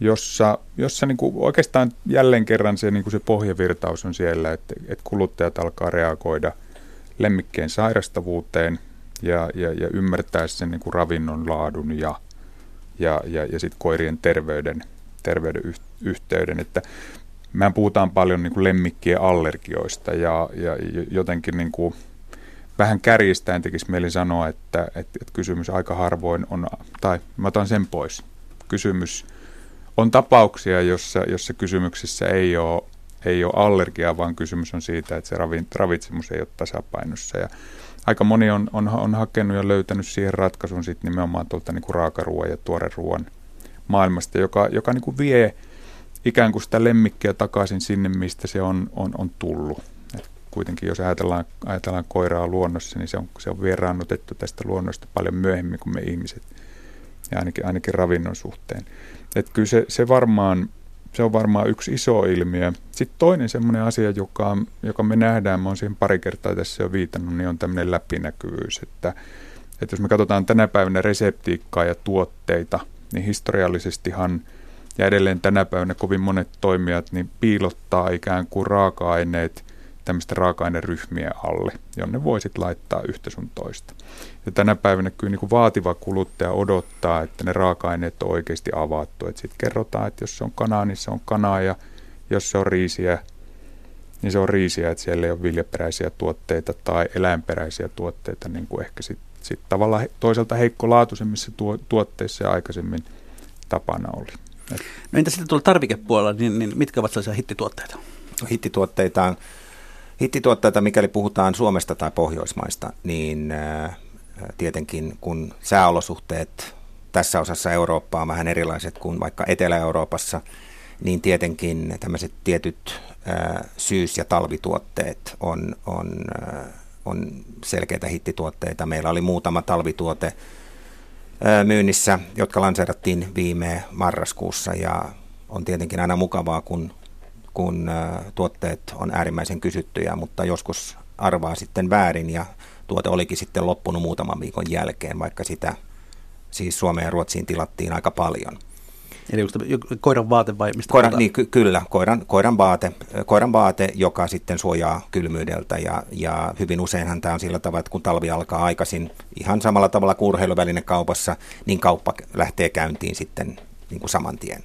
jossa, jossa niin kuin oikeastaan jälleen kerran se, niin kuin se pohjavirtaus on siellä, että, että kuluttajat alkaa reagoida lemmikkien sairastavuuteen – ja, ja, ja ymmärtää sen niin kuin ravinnon laadun ja, ja, ja, ja sitten koirien terveyden, terveyden yh, yhteyden. Että mehän puhutaan paljon niin kuin lemmikkien allergioista ja, ja jotenkin niin kuin vähän kärjistäen tekisi mieli sanoa, että, että, että kysymys aika harvoin on, tai mä otan sen pois. Kysymys on tapauksia, jossa, jossa kysymyksessä ei ole, ei ole allergia, vaan kysymys on siitä, että se ravitsemus ei ole tasapainossa. Ja aika moni on, on, on hakenut ja löytänyt siihen ratkaisun sitten nimenomaan tuolta niin kuin raakaruoan ja tuoreruoan maailmasta, joka, joka niin kuin vie ikään kuin sitä lemmikkiä takaisin sinne, mistä se on, on, on tullut. Et kuitenkin jos ajatellaan, ajatellaan koiraa luonnossa, niin se on, se on vieraannutettu tästä luonnosta paljon myöhemmin kuin me ihmiset, ja ainakin, ainakin ravinnon suhteen. Et kyllä se, se varmaan se on varmaan yksi iso ilmiö. Sitten toinen semmoinen asia, joka, joka me nähdään, mä oon siihen pari kertaa tässä jo viitannut, niin on tämmöinen läpinäkyvyys. Että, että jos me katsotaan tänä päivänä reseptiikkaa ja tuotteita, niin historiallisestihan ja edelleen tänä päivänä kovin monet toimijat niin piilottaa ikään kuin raaka-aineet tämmöistä raaka-aineryhmiä alle, jonne voisit laittaa yhtä sun toista. Ja tänä päivänä kyllä niin kuin vaativa kuluttaja odottaa, että ne raaka-aineet on oikeasti avattu. Sitten kerrotaan, että jos se on kanaa, niin se on kanaa ja jos se on riisiä, niin se on riisiä, että siellä ei ole viljaperäisiä tuotteita tai eläinperäisiä tuotteita, niin kuin ehkä sitten sit tavallaan toisaalta heikkolaatuisemmissa tuo, tuotteissa aikaisemmin tapana oli. No entä sitten tuolla tarvikepuolella, niin, niin mitkä ovat sellaisia hittituotteita? No, hittituotteita on hittituotteita, mikäli puhutaan Suomesta tai Pohjoismaista, niin tietenkin kun sääolosuhteet tässä osassa Eurooppaa on vähän erilaiset kuin vaikka Etelä-Euroopassa, niin tietenkin tämmöiset tietyt syys- ja talvituotteet on, on, on selkeitä hittituotteita. Meillä oli muutama talvituote myynnissä, jotka lanseerattiin viime marraskuussa ja on tietenkin aina mukavaa, kun, kun tuotteet on äärimmäisen kysyttyjä, mutta joskus arvaa sitten väärin ja tuote olikin sitten loppunut muutaman viikon jälkeen, vaikka sitä siis Suomeen ja Ruotsiin tilattiin aika paljon. Eli onko koiran vaate vai mistä koiran, niin, ky- Kyllä, koiran, koiran, vaate, koiran vaate, joka sitten suojaa kylmyydeltä ja, ja hyvin useinhan tämä on sillä tavalla, että kun talvi alkaa aikaisin, ihan samalla tavalla kuin kaupassa, niin kauppa lähtee käyntiin sitten niin kuin saman tien.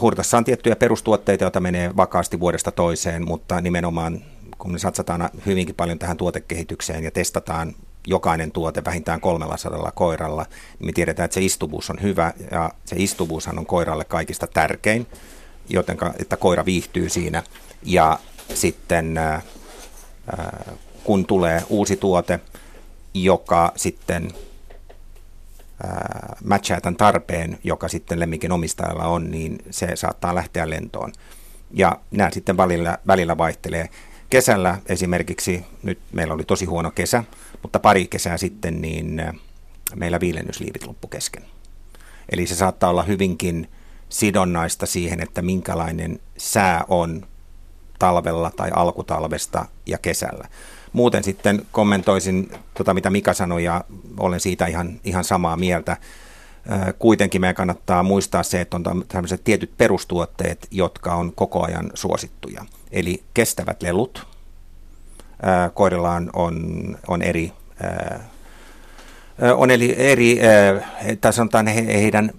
Hurtassa on tiettyjä perustuotteita, joita menee vakaasti vuodesta toiseen, mutta nimenomaan kun me satsataan hyvinkin paljon tähän tuotekehitykseen ja testataan jokainen tuote vähintään 300 koiralla, niin me tiedetään, että se istuvuus on hyvä ja se istuvuushan on koiralle kaikista tärkein, joten että koira viihtyy siinä. Ja sitten kun tulee uusi tuote, joka sitten matchaa tämän tarpeen, joka sitten lemmikin omistajalla on, niin se saattaa lähteä lentoon. Ja nämä sitten välillä, välillä vaihtelee. Kesällä esimerkiksi, nyt meillä oli tosi huono kesä, mutta pari kesää sitten niin meillä viilennysliivit loppu kesken. Eli se saattaa olla hyvinkin sidonnaista siihen, että minkälainen sää on talvella tai alkutalvesta ja kesällä. Muuten sitten kommentoisin tota, mitä Mika sanoi ja olen siitä ihan, ihan samaa mieltä. Kuitenkin meidän kannattaa muistaa se, että on tämmöiset tietyt perustuotteet, jotka on koko ajan suosittuja. Eli kestävät lelut. Koirilla on, on eri on eli eri, tai sanotaan he, heidän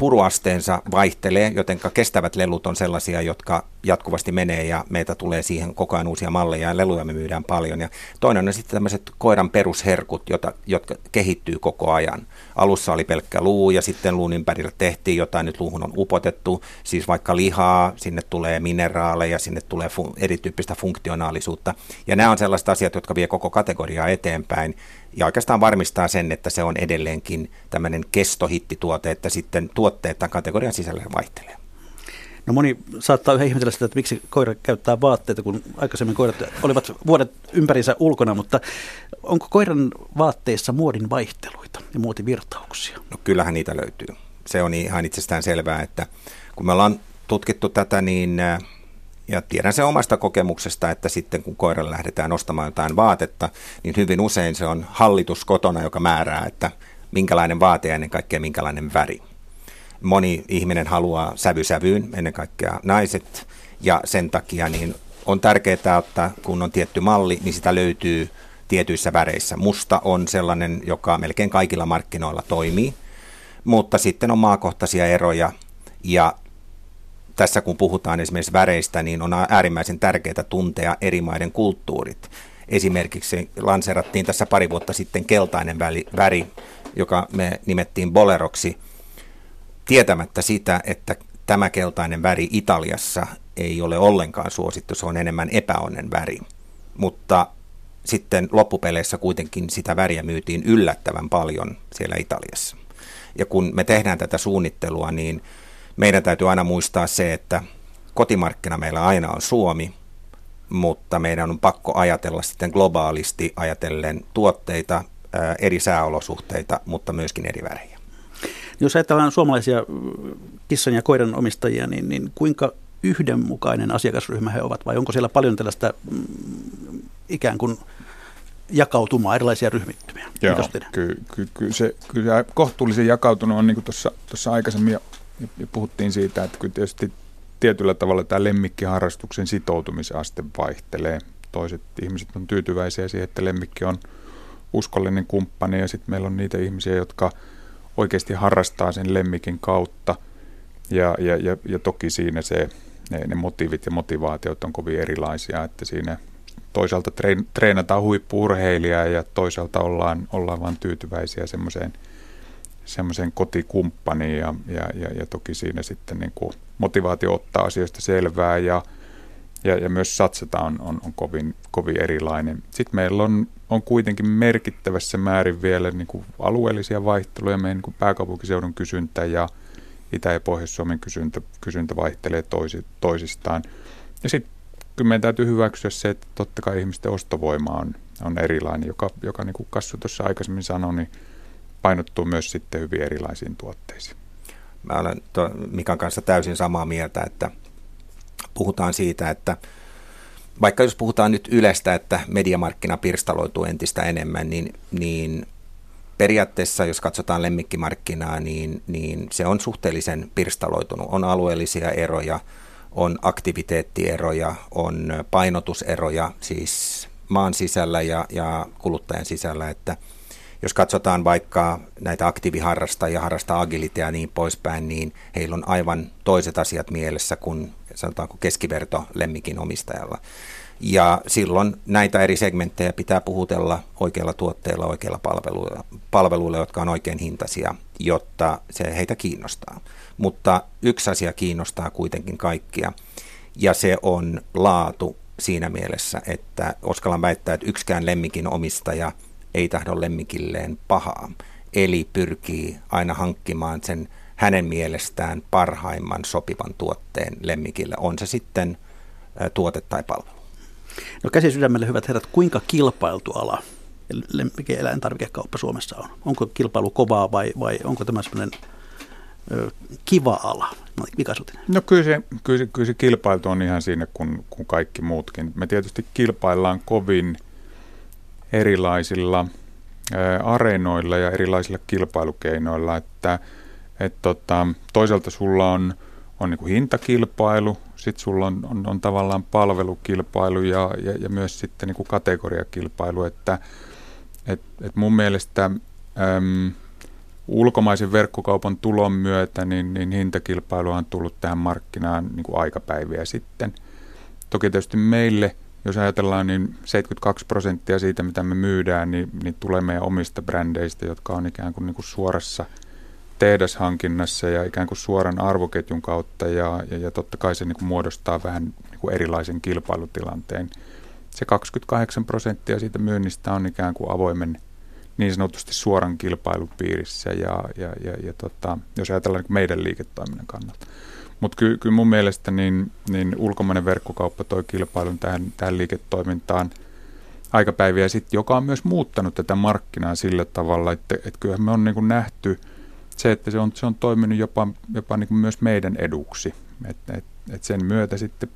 puruasteensa vaihtelee, joten kestävät lelut on sellaisia, jotka jatkuvasti menee ja meitä tulee siihen koko ajan uusia malleja ja leluja me myydään paljon. Ja toinen on sitten tämmöiset koiran perusherkut, jota, jotka kehittyy koko ajan. Alussa oli pelkkä luu ja sitten luun ympärillä tehtiin jotain, nyt luuhun on upotettu, siis vaikka lihaa, sinne tulee mineraaleja, sinne tulee fu- erityyppistä funktionaalisuutta. Ja nämä on sellaiset asiat, jotka vie koko kategoriaa eteenpäin ja oikeastaan varmistaa sen, että se on edelleenkin tämmöinen kestohittituote, että sitten tuotteet tämän kategorian sisällä vaihtelee. No moni saattaa yhä ihmetellä sitä, että miksi koira käyttää vaatteita, kun aikaisemmin koirat olivat vuodet ympärinsä ulkona, mutta onko koiran vaatteissa muodin vaihteluita ja muotivirtauksia? No kyllähän niitä löytyy. Se on ihan itsestään selvää, että kun me ollaan tutkittu tätä, niin ja tiedän se omasta kokemuksesta, että sitten kun koiralle lähdetään ostamaan jotain vaatetta, niin hyvin usein se on hallitus kotona, joka määrää, että minkälainen vaate ja ennen kaikkea minkälainen väri. Moni ihminen haluaa sävysävyyn, ennen kaikkea naiset, ja sen takia niin on tärkeää, että kun on tietty malli, niin sitä löytyy tietyissä väreissä. Musta on sellainen, joka melkein kaikilla markkinoilla toimii, mutta sitten on maakohtaisia eroja, ja tässä kun puhutaan esimerkiksi väreistä, niin on äärimmäisen tärkeää tuntea eri maiden kulttuurit. Esimerkiksi lanserattiin tässä pari vuotta sitten keltainen väri, joka me nimettiin boleroksi, tietämättä sitä, että tämä keltainen väri Italiassa ei ole ollenkaan suosittu, se on enemmän epäonnen väri. Mutta sitten loppupeleissä kuitenkin sitä väriä myytiin yllättävän paljon siellä Italiassa. Ja kun me tehdään tätä suunnittelua, niin meidän täytyy aina muistaa se, että kotimarkkina meillä aina on Suomi, mutta meidän on pakko ajatella sitten globaalisti ajatellen tuotteita, eri sääolosuhteita, mutta myöskin eri värejä. Jos ajatellaan suomalaisia kissan ja koiran omistajia, niin, niin kuinka yhdenmukainen asiakasryhmä he ovat, vai onko siellä paljon tällaista mm, ikään kuin jakautumaa, erilaisia ryhmittymiä? Joo, kyllä ky, ky, se, kyllä kohtuullisen jakautunut on, niin kuin tuossa aikaisemmin ja puhuttiin siitä, että kyllä tietysti tietyllä tavalla tämä lemmikkiharrastuksen sitoutumisaste vaihtelee. Toiset ihmiset on tyytyväisiä siihen, että lemmikki on uskollinen kumppani ja sitten meillä on niitä ihmisiä, jotka oikeasti harrastaa sen lemmikin kautta. Ja, ja, ja, ja toki siinä se, ne, ne motiivit ja motivaatiot on kovin erilaisia, että siinä toisaalta treenataan huippuurheilijaa ja toisaalta ollaan, ollaan vain tyytyväisiä semmoiseen – semmoisen kotikumppaniin ja, ja, ja, ja toki siinä sitten niin kuin motivaatio ottaa asioista selvää ja, ja, ja myös satsata on, on, on kovin, kovin erilainen. Sitten meillä on, on kuitenkin merkittävässä määrin vielä niin kuin alueellisia vaihteluja. Meidän niin kuin pääkaupunkiseudun kysyntä ja Itä- ja Pohjois-Suomen kysyntä, kysyntä vaihtelee toisi, toisistaan. Ja sitten kyllä meidän täytyy hyväksyä se, että totta kai ihmisten ostovoima on, on erilainen, joka, joka niin kuin Kassu tuossa aikaisemmin sanoi, niin painottuu myös sitten hyvin erilaisiin tuotteisiin. Mä olen Mikan kanssa täysin samaa mieltä, että puhutaan siitä, että vaikka jos puhutaan nyt Ylestä, että mediamarkkina pirstaloituu entistä enemmän, niin, niin periaatteessa, jos katsotaan lemmikkimarkkinaa, niin, niin se on suhteellisen pirstaloitunut. On alueellisia eroja, on aktiviteettieroja, on painotuseroja, siis maan sisällä ja, ja kuluttajan sisällä, että jos katsotaan vaikka näitä aktiiviharrastajia, harrastaa agilitea ja niin poispäin, niin heillä on aivan toiset asiat mielessä kuin sanotaanko keskiverto lemmikin omistajalla. Ja silloin näitä eri segmenttejä pitää puhutella oikeilla tuotteilla, oikeilla palveluilla, palveluilla, jotka on oikein hintaisia, jotta se heitä kiinnostaa. Mutta yksi asia kiinnostaa kuitenkin kaikkia, ja se on laatu siinä mielessä, että uskallan väittää, että yksikään lemmikin omistaja ei tahdo lemmikilleen pahaa. Eli pyrkii aina hankkimaan sen hänen mielestään parhaimman sopivan tuotteen lemmikille, on se sitten tuote tai palvelu. No käsi sydämelle hyvät herrat, kuinka kilpailtu ala lemmikkieläintarvikekauppa Suomessa on? Onko kilpailu kovaa vai, vai onko tämä semmoinen kiva ala? Mika Sutinen. No kyllä se, kyllä, se, kyllä se kilpailu on ihan siinä kuin, kuin kaikki muutkin. Me tietysti kilpaillaan kovin erilaisilla areenoilla ja erilaisilla kilpailukeinoilla, että et tota, toisaalta sulla on, on niin hintakilpailu, sitten sulla on, on, on tavallaan palvelukilpailu ja, ja, ja myös sitten niin kategoriakilpailu, että et, et mun mielestä äm, ulkomaisen verkkokaupan tulon myötä niin, niin hintakilpailu on tullut tähän markkinaan niin kuin aikapäiviä sitten. Toki tietysti meille, jos ajatellaan, niin 72 prosenttia siitä, mitä me myydään, niin, niin tulee meidän omista brändeistä, jotka on ikään kuin, niin kuin suorassa – tehdashankinnassa ja ikään kuin suoran arvoketjun kautta ja, ja, ja totta kai se niin kuin muodostaa vähän niin kuin erilaisen kilpailutilanteen. Se 28 prosenttia siitä myynnistä on ikään kuin avoimen niin sanotusti suoran kilpailun piirissä ja, ja, ja, ja tota, jos ajatellaan niin meidän liiketoiminnan kannalta. Mutta ky, kyllä mun mielestä niin, niin ulkomainen verkkokauppa toi kilpailun tähän, tähän liiketoimintaan aikapäiviä sitten, joka on myös muuttanut tätä markkinaa sillä tavalla, että, että kyllähän me on niin kuin nähty – se, että se on, se on toiminut jopa, jopa niin kuin myös meidän eduksi. Et, et, et sen myötä sitten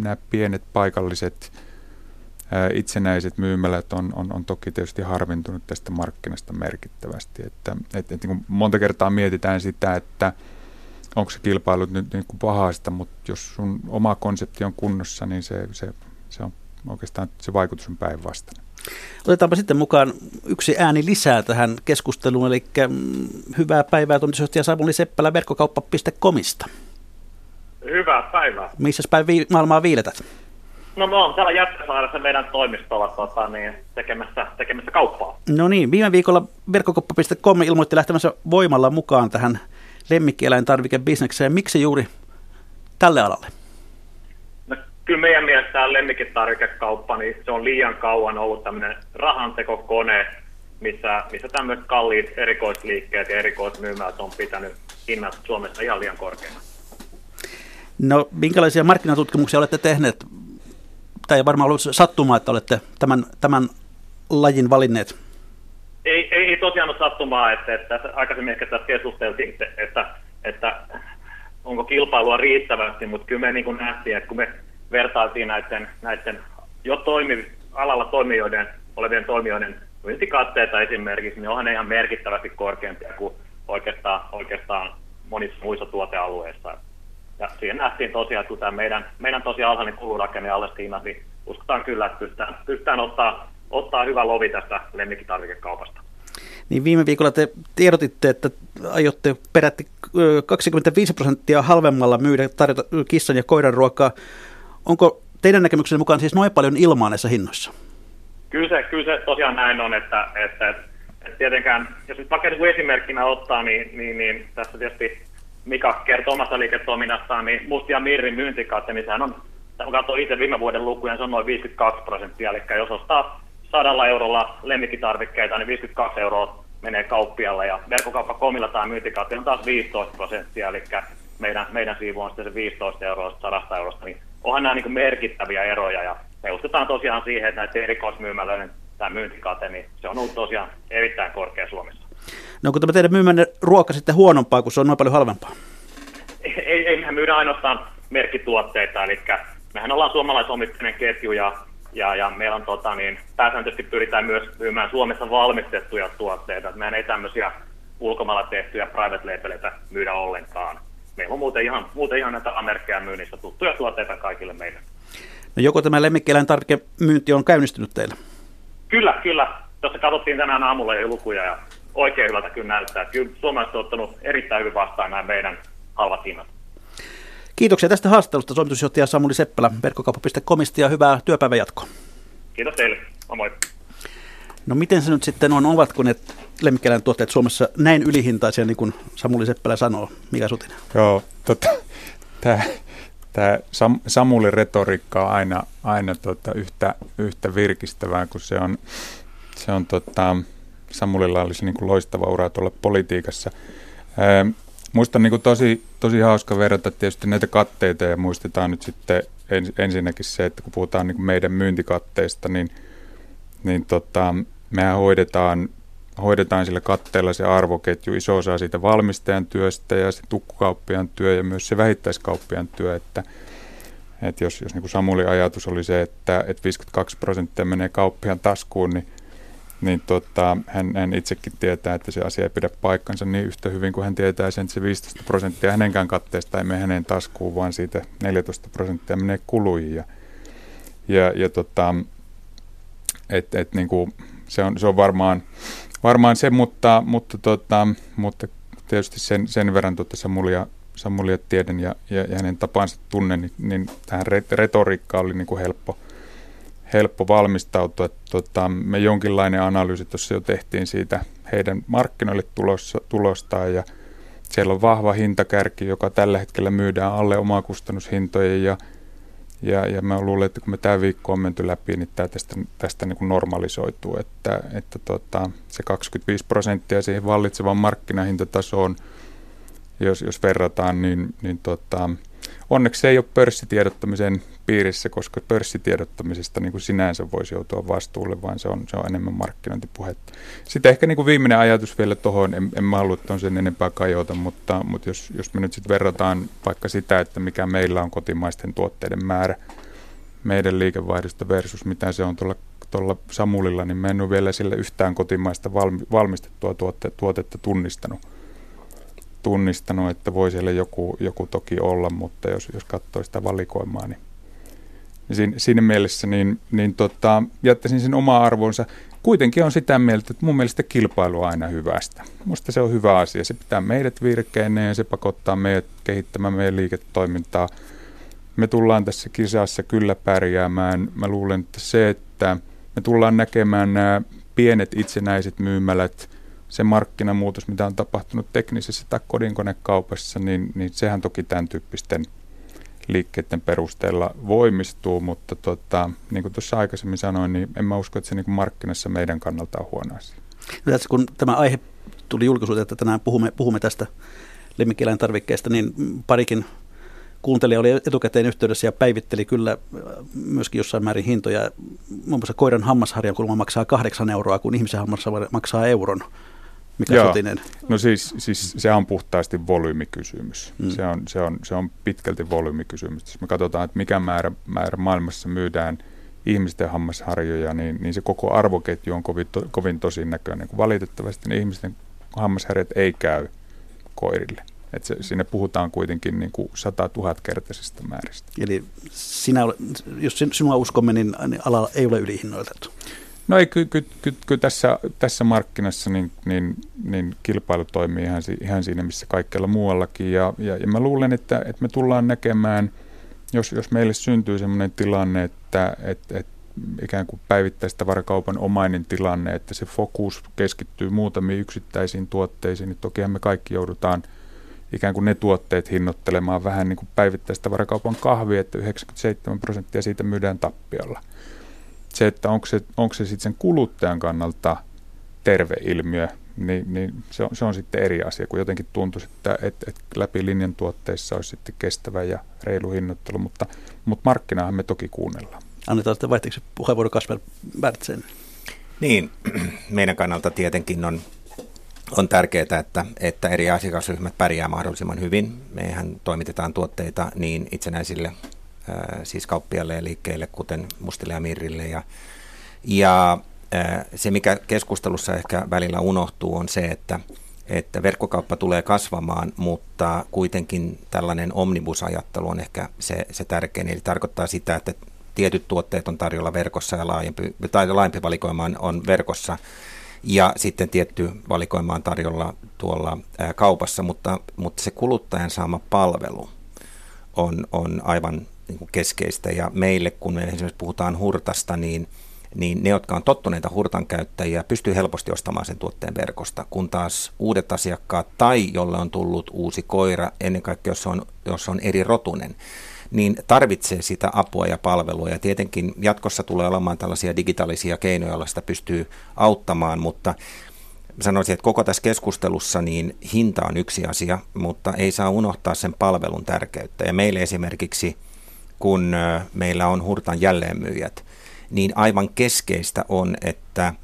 nämä pienet paikalliset ää, itsenäiset myymälät on, on, on toki tietysti harvintunut tästä markkinasta merkittävästi. Että, et, et, niin kuin monta kertaa mietitään sitä, että onko se kilpailu nyt niin kuin pahasta, mutta jos sun oma konsepti on kunnossa, niin se, se, se on oikeastaan se vaikutus on päinvastainen. Otetaanpa sitten mukaan yksi ääni lisää tähän keskusteluun, eli mm, hyvää päivää toimitusjohtaja Samuli Seppälä verkkokauppa.comista. Hyvää päivää. Missä päin vi- maailmaa viiletät? No me on täällä Jätkäsaaressa meidän toimistolla tota, niin, tekemässä, tekemässä kauppaa. No niin, viime viikolla verkkokauppa.com ilmoitti lähtemänsä voimalla mukaan tähän lemmikkieläintarvikebisnekseen. Miksi juuri tälle alalle? Kyllä meidän mielestä tämä lemmikitarvikekauppa, niin se on liian kauan ollut tämmöinen rahantekokone, missä, missä tämmöiset kalliit erikoisliikkeet ja erikoismyymälät on pitänyt hinnat Suomessa ihan liian korkeana. No, minkälaisia markkinatutkimuksia olette tehneet? Tai ei varmaan ollut sattumaa, että olette tämän, tämän lajin valinneet? Ei, ei, ei tosiaan ole sattumaa, että, että aikaisemmin ehkä tässä keskusteltiin, että, että onko kilpailua riittävästi, mutta kyllä me niin kuin nähtiin, että kun me vertailtiin näiden, näiden jo toimi, alalla toimijoiden, olevien toimijoiden myyntikatteita esimerkiksi, niin onhan ne ihan merkittävästi korkeampia kuin oikeastaan, oikeastaan monissa muissa tuotealueissa. Ja siihen nähtiin tosiaan, että tämä meidän, meidän tosiaan alhainen kulurakenne alle siinä, niin uskotaan kyllä, että pystytään, pystytään ottaa, ottaa hyvä lovi tästä lemmikkitarvikekaupasta. Niin viime viikolla te tiedotitte, että aiotte perätti 25 prosenttia halvemmalla myydä tarjota kissan ja koiran ruokaa. Onko teidän näkemyksen mukaan siis noin paljon ilmaa näissä hinnoissa? Kyllä se, kyllä se tosiaan näin on, että, että, että, tietenkään, jos nyt vaikka niin esimerkkinä ottaa, niin, niin, niin tässä tietysti Mika kertoo omassa liiketoiminnassaan, niin Mustia Mirrin myyntikatte, niin sehän on kun katsoin itse viime vuoden lukuja, niin se on noin 52 prosenttia, eli jos ostaa sadalla eurolla lemmikkitarvikkeita, niin 52 euroa menee kauppialle. Ja verkkokauppakomilla tai myyntikautti on taas 15 prosenttia, eli meidän, meidän siivu on sitten se 15 euroa 100 eurosta, niin onhan nämä niin merkittäviä eroja ja me uskotaan tosiaan siihen, että näiden erikoismyymälöiden tämä myyntikate, niin se on ollut tosiaan erittäin korkea Suomessa. No onko tämä teidän myymänne ruoka sitten huonompaa, kun se on noin paljon halvempaa? Ei, ei mehän myydä ainoastaan merkkituotteita, eli mehän ollaan suomalaisomistainen ketju ja, ja, ja meillä on tota, niin, pääsääntöisesti pyritään myös myymään Suomessa valmistettuja tuotteita. Meidän ei tämmöisiä ulkomailla tehtyjä private labeleita myydä ollenkaan. Meillä on muuten ihan, muuten ihan näitä amerkkejä myynnissä tuttuja tuotteita kaikille meille. No joko tämä lemmikkieläintarvikemyynti on käynnistynyt teillä? Kyllä, kyllä. Tuossa katsottiin tänään aamulla jo lukuja ja oikein hyvältä kyllä näyttää. Kyllä suomalaiset on ottanut erittäin hyvin vastaan nämä meidän halvat hinnat. Kiitoksia tästä haastattelusta toimitusjohtaja Samuli Seppälä verkkokauppa.comista ja hyvää työpäivän jatkoa. Kiitos teille. Moi No miten se nyt sitten on, ovatko ne tuotteet Suomessa näin ylihintaisia, niin kuin Samuli Seppälä sanoo? Mikä sutina? Joo, tota, tämä tämä Sam, Samulin retoriikka on aina, aina tota yhtä, yhtä virkistävää, kun se on, se on tota, Samulilla olisi niin kuin loistava ura tuolla politiikassa. Ää, musta on niin kuin tosi, tosi hauska verrata tietysti näitä katteita ja muistetaan nyt sitten ens, ensinnäkin se, että kun puhutaan niin kuin meidän myyntikatteista, niin, niin tota, mehän hoidetaan hoidetaan sillä katteella se arvoketju, iso osa siitä valmistajan työstä ja se tukkukauppian työ ja myös se vähittäiskauppian työ, että, että jos, jos niin Samuli ajatus oli se, että, että 52 prosenttia menee kauppian taskuun, niin, niin tota, hän, hän itsekin tietää, että se asia ei pidä paikkansa niin yhtä hyvin kuin hän tietää sen, että se 15 prosenttia hänenkään katteesta ei mene hänen taskuun, vaan siitä 14 prosenttia menee kuluihin. Ja, ja, ja tota, et, et, niin kuin, se, on, se on varmaan varmaan se, mutta, mutta, tota, mutta tietysti sen, sen verran tota Samulia, Samulia tiedän ja, ja, ja hänen tapansa tunnen, niin, niin tähän retoriikkaan oli niin kuin helppo, helppo valmistautua. Tota, me jonkinlainen analyysi tuossa jo tehtiin siitä heidän markkinoille tulossa, tulostaan ja siellä on vahva hintakärki, joka tällä hetkellä myydään alle omakustannushintojen ja ja, ja mä luulen, että kun me tämä viikko on menty läpi, niin tämä tästä, tästä niin kuin normalisoituu, että, että tota, se 25 prosenttia siihen vallitsevaan markkinahintatasoon, jos, jos verrataan, niin, niin tota, onneksi se ei ole pörssitiedottamisen piirissä, koska pörssitiedottamisesta niin kuin sinänsä voisi joutua vastuulle, vaan se on, se on enemmän markkinointipuhetta. Sitten ehkä niin kuin viimeinen ajatus vielä tuohon, en, en mä halua on sen enempää kajota, mutta, mutta jos, jos me nyt sitten verrataan vaikka sitä, että mikä meillä on kotimaisten tuotteiden määrä meidän liikevaihdosta versus mitä se on tuolla tuolla Samulilla, niin mä en ole vielä sille yhtään kotimaista valmi, valmistettua tuotte, tuotetta tunnistanut tunnistanut, että voi siellä joku, joku toki olla, mutta jos, jos katsoo sitä valikoimaa, niin siinä, siinä mielessä niin, niin tota, jättäisin sen oma arvonsa. Kuitenkin on sitä mieltä, että mun mielestä kilpailu on aina hyvästä. Musta se on hyvä asia. Se pitää meidät virkeäneen ja se pakottaa meidät kehittämään meidän liiketoimintaa. Me tullaan tässä kisassa kyllä pärjäämään. Mä luulen, että se, että me tullaan näkemään nämä pienet itsenäiset myymälät, se markkinamuutos, mitä on tapahtunut teknisessä tai kodinkonekaupassa, niin, niin sehän toki tämän tyyppisten – liikkeiden perusteella voimistuu, mutta tota, niin kuin tuossa aikaisemmin sanoin, niin en mä usko, että se niin markkinassa meidän kannalta on huono asia. No tässä kun tämä aihe tuli julkisuuteen, että tänään puhumme, puhumme tästä lemmikkieläintarvikkeesta, niin parikin kuuntelija oli etukäteen yhteydessä ja päivitteli kyllä äh, myöskin jossain määrin hintoja. Muun muassa koiran hammasharjan kulma maksaa kahdeksan euroa, kun ihmisen hammas maksaa euron. Mikä Joo. Sotinen? No siis, siis se on puhtaasti volyymikysymys. Mm. Se, on, se, on, se on pitkälti volyymikysymys. Jos me katsotaan, että mikä määrä, määrä maailmassa myydään ihmisten hammasharjoja, niin, niin se koko arvoketju on kovin, to, kovin näköinen. Kun valitettavasti ne ihmisten hammasharjat ei käy koirille. Et se, siinä puhutaan kuitenkin niin kuin 100 000 kertaisesta määristä. Eli sinä, jos sinua uskomme, niin ala ei ole ylihinnoitettu. No ei, kyllä ky, ky, ky, tässä, tässä markkinassa niin, niin, niin kilpailu toimii ihan, ihan siinä, missä kaikkialla muuallakin. Ja, ja, ja mä luulen, että, että me tullaan näkemään, jos, jos meille syntyy sellainen tilanne, että, että, että ikään kuin päivittäistavarakaupan omainen tilanne, että se fokus keskittyy muutamiin yksittäisiin tuotteisiin, niin tokihan me kaikki joudutaan ikään kuin ne tuotteet hinnoittelemaan vähän niin kuin päivittäistä varakaupan kahvia, että 97 prosenttia siitä myydään tappiolla. Se, että onko se, onko se sitten sen kuluttajan kannalta terve ilmiö, niin, niin se, on, se on sitten eri asia, kun jotenkin tuntuisi, että et, et läpi linjan tuotteissa olisi sitten kestävä ja reilu hinnoittelu, mutta, mutta markkinaahan me toki kuunnellaan. Annetaan sitten vaihteeksi puheenvuoro Kasper Bertsen. Niin, meidän kannalta tietenkin on, on tärkeää, että, että eri asiakasryhmät pärjää mahdollisimman hyvin. Mehän toimitetaan tuotteita niin itsenäisille, siis kauppiaille ja liikkeille, kuten Mustille ja Mirrille. Ja, ja se, mikä keskustelussa ehkä välillä unohtuu, on se, että, että verkkokauppa tulee kasvamaan, mutta kuitenkin tällainen omnibusajattelu on ehkä se, se tärkein. Eli tarkoittaa sitä, että tietyt tuotteet on tarjolla verkossa ja laajempi, tai laajempi valikoima on verkossa ja sitten tietty valikoima on tarjolla tuolla kaupassa, mutta, mutta se kuluttajan saama palvelu on, on aivan niin kuin keskeistä ja meille, kun me esimerkiksi puhutaan hurtasta, niin niin ne, jotka on tottuneita hurtan käyttäjiä, pystyy helposti ostamaan sen tuotteen verkosta, kun taas uudet asiakkaat tai jolle on tullut uusi koira, ennen kaikkea jos on, jos on eri rotunen, niin tarvitsee sitä apua ja palvelua. Ja tietenkin jatkossa tulee olemaan tällaisia digitaalisia keinoja, joilla sitä pystyy auttamaan, mutta sanoisin, että koko tässä keskustelussa niin hinta on yksi asia, mutta ei saa unohtaa sen palvelun tärkeyttä. Ja meille esimerkiksi, kun meillä on hurtan jälleenmyyjät, niin aivan keskeistä on, että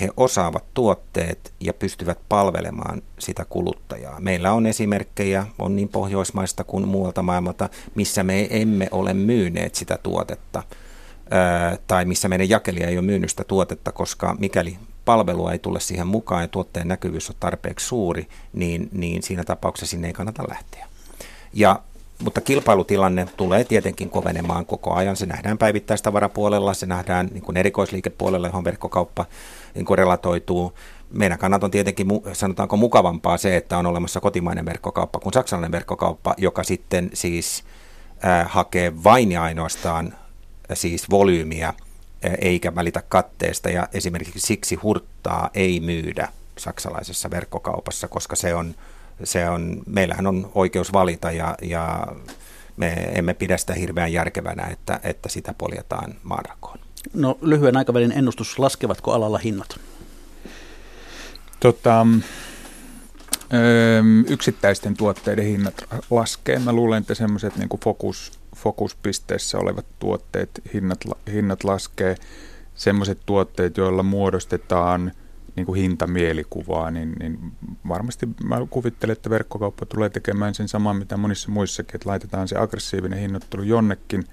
he osaavat tuotteet ja pystyvät palvelemaan sitä kuluttajaa. Meillä on esimerkkejä, on niin Pohjoismaista kuin muualta maailmalta, missä me emme ole myyneet sitä tuotetta tai missä meidän jakelija ei ole myynyt sitä tuotetta, koska mikäli palvelua ei tule siihen mukaan ja tuotteen näkyvyys on tarpeeksi suuri, niin, niin siinä tapauksessa sinne ei kannata lähteä. Ja mutta kilpailutilanne tulee tietenkin kovenemaan koko ajan. Se nähdään päivittäistavarapuolella, se nähdään niin kuin erikoisliikepuolella, johon verkkokauppa niin kuin relatoituu. Meidän kannat on tietenkin, sanotaanko mukavampaa se, että on olemassa kotimainen verkkokauppa kuin saksalainen verkkokauppa, joka sitten siis äh, hakee vain ja ainoastaan äh, siis volyymiä äh, eikä välitä katteesta ja esimerkiksi siksi hurttaa ei myydä saksalaisessa verkkokaupassa, koska se on se on, meillähän on oikeus valita ja, ja me emme pidä sitä hirveän järkevänä, että, että sitä poljetaan maanrakoon. No lyhyen aikavälin ennustus, laskevatko alalla hinnat? Tota, yksittäisten tuotteiden hinnat laskee. Mä luulen, että semmoiset niin fokus, fokuspisteessä olevat tuotteet, hinnat, hinnat laskee. Semmoiset tuotteet, joilla muodostetaan – niin kuin hintamielikuvaa, niin, niin varmasti mä kuvittelen, että verkkokauppa tulee tekemään sen saman, mitä monissa muissakin, että laitetaan se aggressiivinen hinnoittelu jonnekin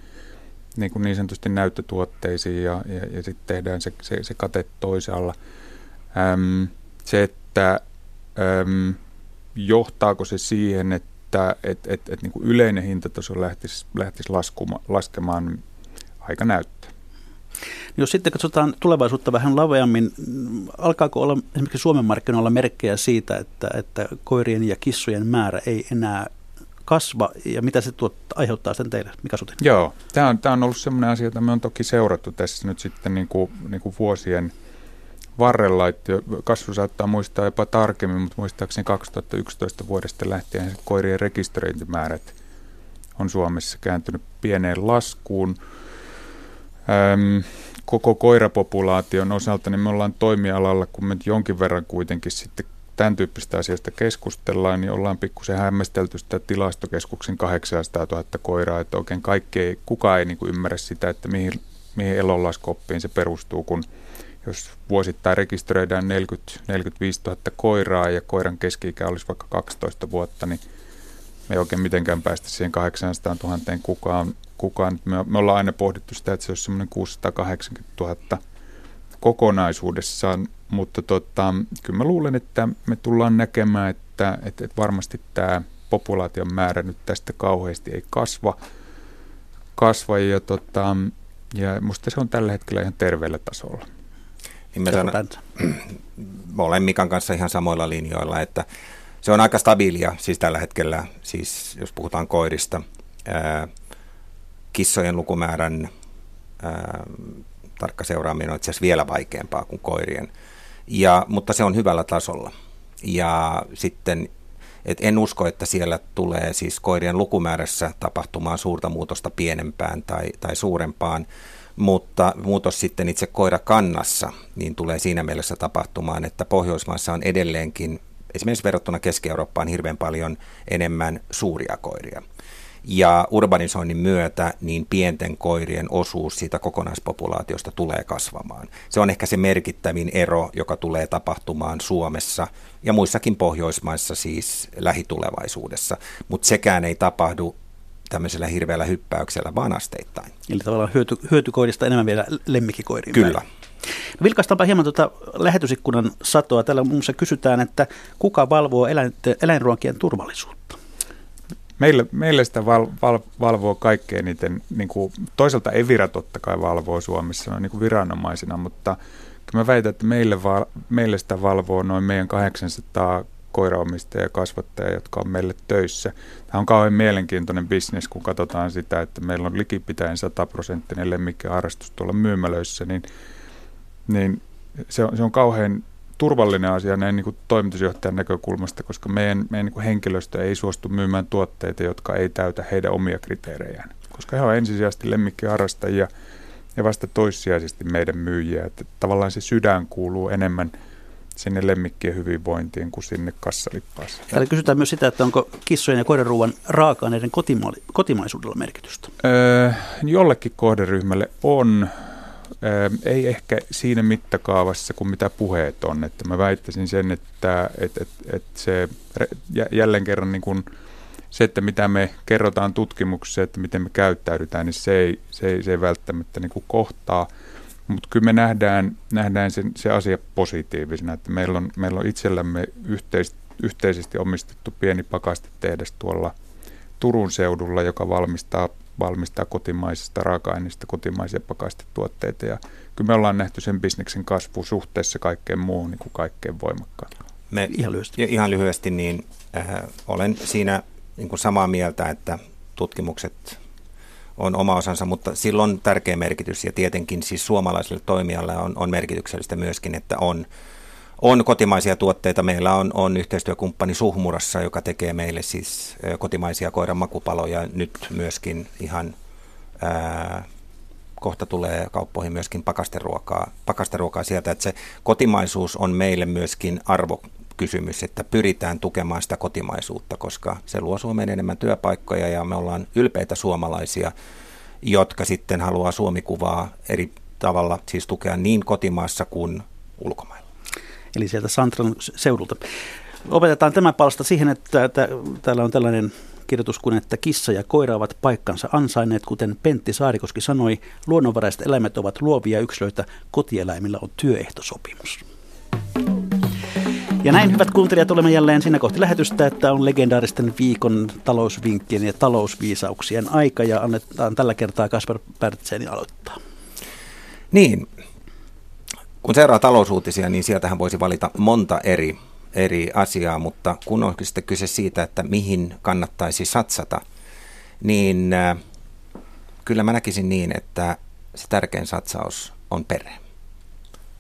niin, kuin niin sanotusti näyttötuotteisiin ja, ja, ja sitten tehdään se, se, se kate toisaalla. Äm, se, että äm, johtaako se siihen, että et, et, et, niin kuin yleinen hintataso lähtisi, lähtisi laskuma, laskemaan, aika näyttää. Jos sitten katsotaan tulevaisuutta vähän laveammin, alkaako olla esimerkiksi Suomen markkinoilla merkkejä siitä, että, että koirien ja kissojen määrä ei enää kasva ja mitä se tuot, aiheuttaa sen teille, Mikä Sutin? Joo, tämä on, tämä on ollut sellainen asia, jota me on toki seurattu tässä nyt sitten niin kuin, niin kuin vuosien varrella, että kasvu saattaa muistaa jopa tarkemmin, mutta muistaakseni 2011 vuodesta lähtien koirien rekisteröintimäärät on Suomessa kääntynyt pieneen laskuun. Öm, koko koirapopulaation osalta, niin me ollaan toimialalla, kun me jonkin verran kuitenkin sitten tämän tyyppistä asioista keskustellaan, niin ollaan pikkusen hämmästelty sitä tilastokeskuksen 800 000 koiraa, että oikein kaikki ei, kukaan ei niin ymmärrä sitä, että mihin, mihin elonlaskoppiin se perustuu, kun jos vuosittain rekisteröidään 40, 45 000 koiraa ja koiran keski olisi vaikka 12 vuotta, niin me ei oikein mitenkään päästä siihen 800 000 kukaan kukaan. Me, me ollaan aina pohdittu sitä, että se olisi semmoinen 680 000 kokonaisuudessaan, mutta tota, kyllä mä luulen, että me tullaan näkemään, että, että, että varmasti tämä populaation määrä nyt tästä kauheasti ei kasva, kasva ja, tota, ja musta se on tällä hetkellä ihan terveellä tasolla. Niin mä, sanon, mä olen Mikan kanssa ihan samoilla linjoilla, että se on aika stabiilia siis tällä hetkellä, siis jos puhutaan koirista. Ää, kissojen lukumäärän ää, tarkka seuraaminen on itse asiassa vielä vaikeampaa kuin koirien, ja, mutta se on hyvällä tasolla. Ja sitten Et en usko, että siellä tulee siis koirien lukumäärässä tapahtumaan suurta muutosta pienempään tai, tai suurempaan, mutta muutos sitten itse koirakannassa niin tulee siinä mielessä tapahtumaan, että Pohjoismaissa on edelleenkin esimerkiksi verrattuna Keski-Eurooppaan hirveän paljon enemmän suuria koiria. Ja urbanisoinnin myötä niin pienten koirien osuus siitä kokonaispopulaatiosta tulee kasvamaan. Se on ehkä se merkittävin ero, joka tulee tapahtumaan Suomessa ja muissakin Pohjoismaissa siis lähitulevaisuudessa. Mutta sekään ei tapahdu tämmöisellä hirveällä hyppäyksellä, vaan asteittain. Eli tavallaan hyöty, hyötykoirista enemmän vielä lemmikkikoiriin. Kyllä. No vilkaistaanpa hieman tuota lähetysikkunan satoa. Täällä muun muassa kysytään, että kuka valvoo eläinruokien turvallisuutta? Meille, meille sitä val, val, valvoo kaikkein eniten, niin kuin, toisaalta Evira totta kai valvoo Suomessa on niin kuin viranomaisina, mutta mä väitän, että meille, val, meille sitä valvoo noin meidän 800 koiraomistaja ja kasvattaja, jotka on meille töissä. Tämä on kauhean mielenkiintoinen bisnes, kun katsotaan sitä, että meillä on likipitäen 100 prosenttinen lemmikkiharrastus tuolla myymälöissä, niin, niin se, on, se on kauhean turvallinen asia näin niin kuin toimitusjohtajan näkökulmasta, koska meidän, meidän niin kuin henkilöstö ei suostu myymään tuotteita, jotka ei täytä heidän omia kriteerejään. Koska he ovat ensisijaisesti lemmikkiharrastajia ja vasta toissijaisesti meidän myyjiä. Että tavallaan se sydän kuuluu enemmän sinne lemmikkien hyvinvointiin kuin sinne kassalippaaseen. Täällä kysytään myös sitä, että onko kissojen ja koiraruuan raaka-aineiden kotima- kotimaisuudella merkitystä? Öö, jollekin kohderyhmälle on ei ehkä siinä mittakaavassa kuin mitä puheet on. Että mä väittäisin sen, että, että, että, että se jälleen kerran niin kuin se, että mitä me kerrotaan tutkimuksessa, että miten me käyttäydytään, niin se ei, se ei, se ei välttämättä niin kuin kohtaa. Mutta kyllä me nähdään, nähdään sen, se asia positiivisena, että meillä on, meillä on itsellämme yhteis, yhteisesti omistettu pieni pakastetehdas tuolla Turun seudulla, joka valmistaa valmistaa kotimaisista raaka-aineista kotimaisia pakastetuotteita. Ja kyllä me ollaan nähty sen bisneksen kasvu suhteessa kaikkeen muuhun niin kuin kaikkein voimakkaan. Me, ihan lyhyesti. Ihan lyhyesti, niin äh, olen siinä niin kuin samaa mieltä, että tutkimukset on oma osansa, mutta sillä on tärkeä merkitys ja tietenkin siis suomalaisille toimijalle on, on merkityksellistä myöskin, että on on kotimaisia tuotteita. Meillä on, on yhteistyökumppani Suhmurassa, joka tekee meille siis kotimaisia koiran makupaloja. Nyt myöskin ihan ää, kohta tulee kauppoihin myöskin pakasteruokaa, pakasteruokaa sieltä. Että se kotimaisuus on meille myöskin arvokysymys, että pyritään tukemaan sitä kotimaisuutta, koska se luo Suomeen enemmän työpaikkoja ja me ollaan ylpeitä suomalaisia, jotka sitten haluaa Suomikuvaa eri tavalla siis tukea niin kotimaassa kuin ulkomailla eli sieltä Santran seudulta. Opetetaan tämä palsta siihen, että, täällä on tällainen kirjoitus kuin, että kissa ja koira ovat paikkansa ansainneet, kuten Pentti Saarikoski sanoi, luonnonvaraiset eläimet ovat luovia yksilöitä, kotieläimillä on työehtosopimus. Ja näin, hyvät kuuntelijat, olemme jälleen siinä kohti lähetystä, että on legendaaristen viikon talousvinkkien ja talousviisauksien aika, ja annetaan tällä kertaa Kasper Pärtseeni aloittaa. Niin, kun seuraa talousuutisia, niin sieltähän voisi valita monta eri, eri asiaa, mutta kun on sitten kyse siitä, että mihin kannattaisi satsata, niin äh, kyllä mä näkisin niin, että se tärkein satsaus on perhe.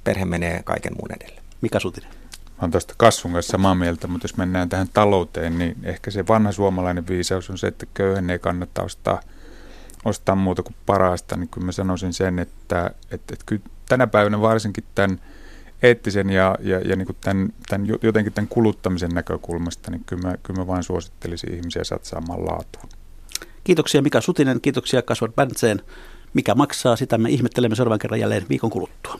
Perhe menee kaiken muun edelle. Mikä Sutinen? Mä olen tuosta kasvun kanssa samaa mieltä, mutta jos mennään tähän talouteen, niin ehkä se vanha suomalainen viisaus on se, että köyhän ei kannata ostaa, ostaa muuta kuin parasta. Niin kyllä mä sanoisin sen, että, että, että kyllä tänä päivänä varsinkin tämän eettisen ja, ja, ja niin tämän, tämän, jotenkin tämän kuluttamisen näkökulmasta, niin kyllä mä, kyllä mä vain suosittelisin ihmisiä satsaamaan laatuun. Kiitoksia Mika Sutinen, kiitoksia Kasvar Bäntseen. Mikä maksaa, sitä me ihmettelemme seuraavan kerran jälleen viikon kuluttua.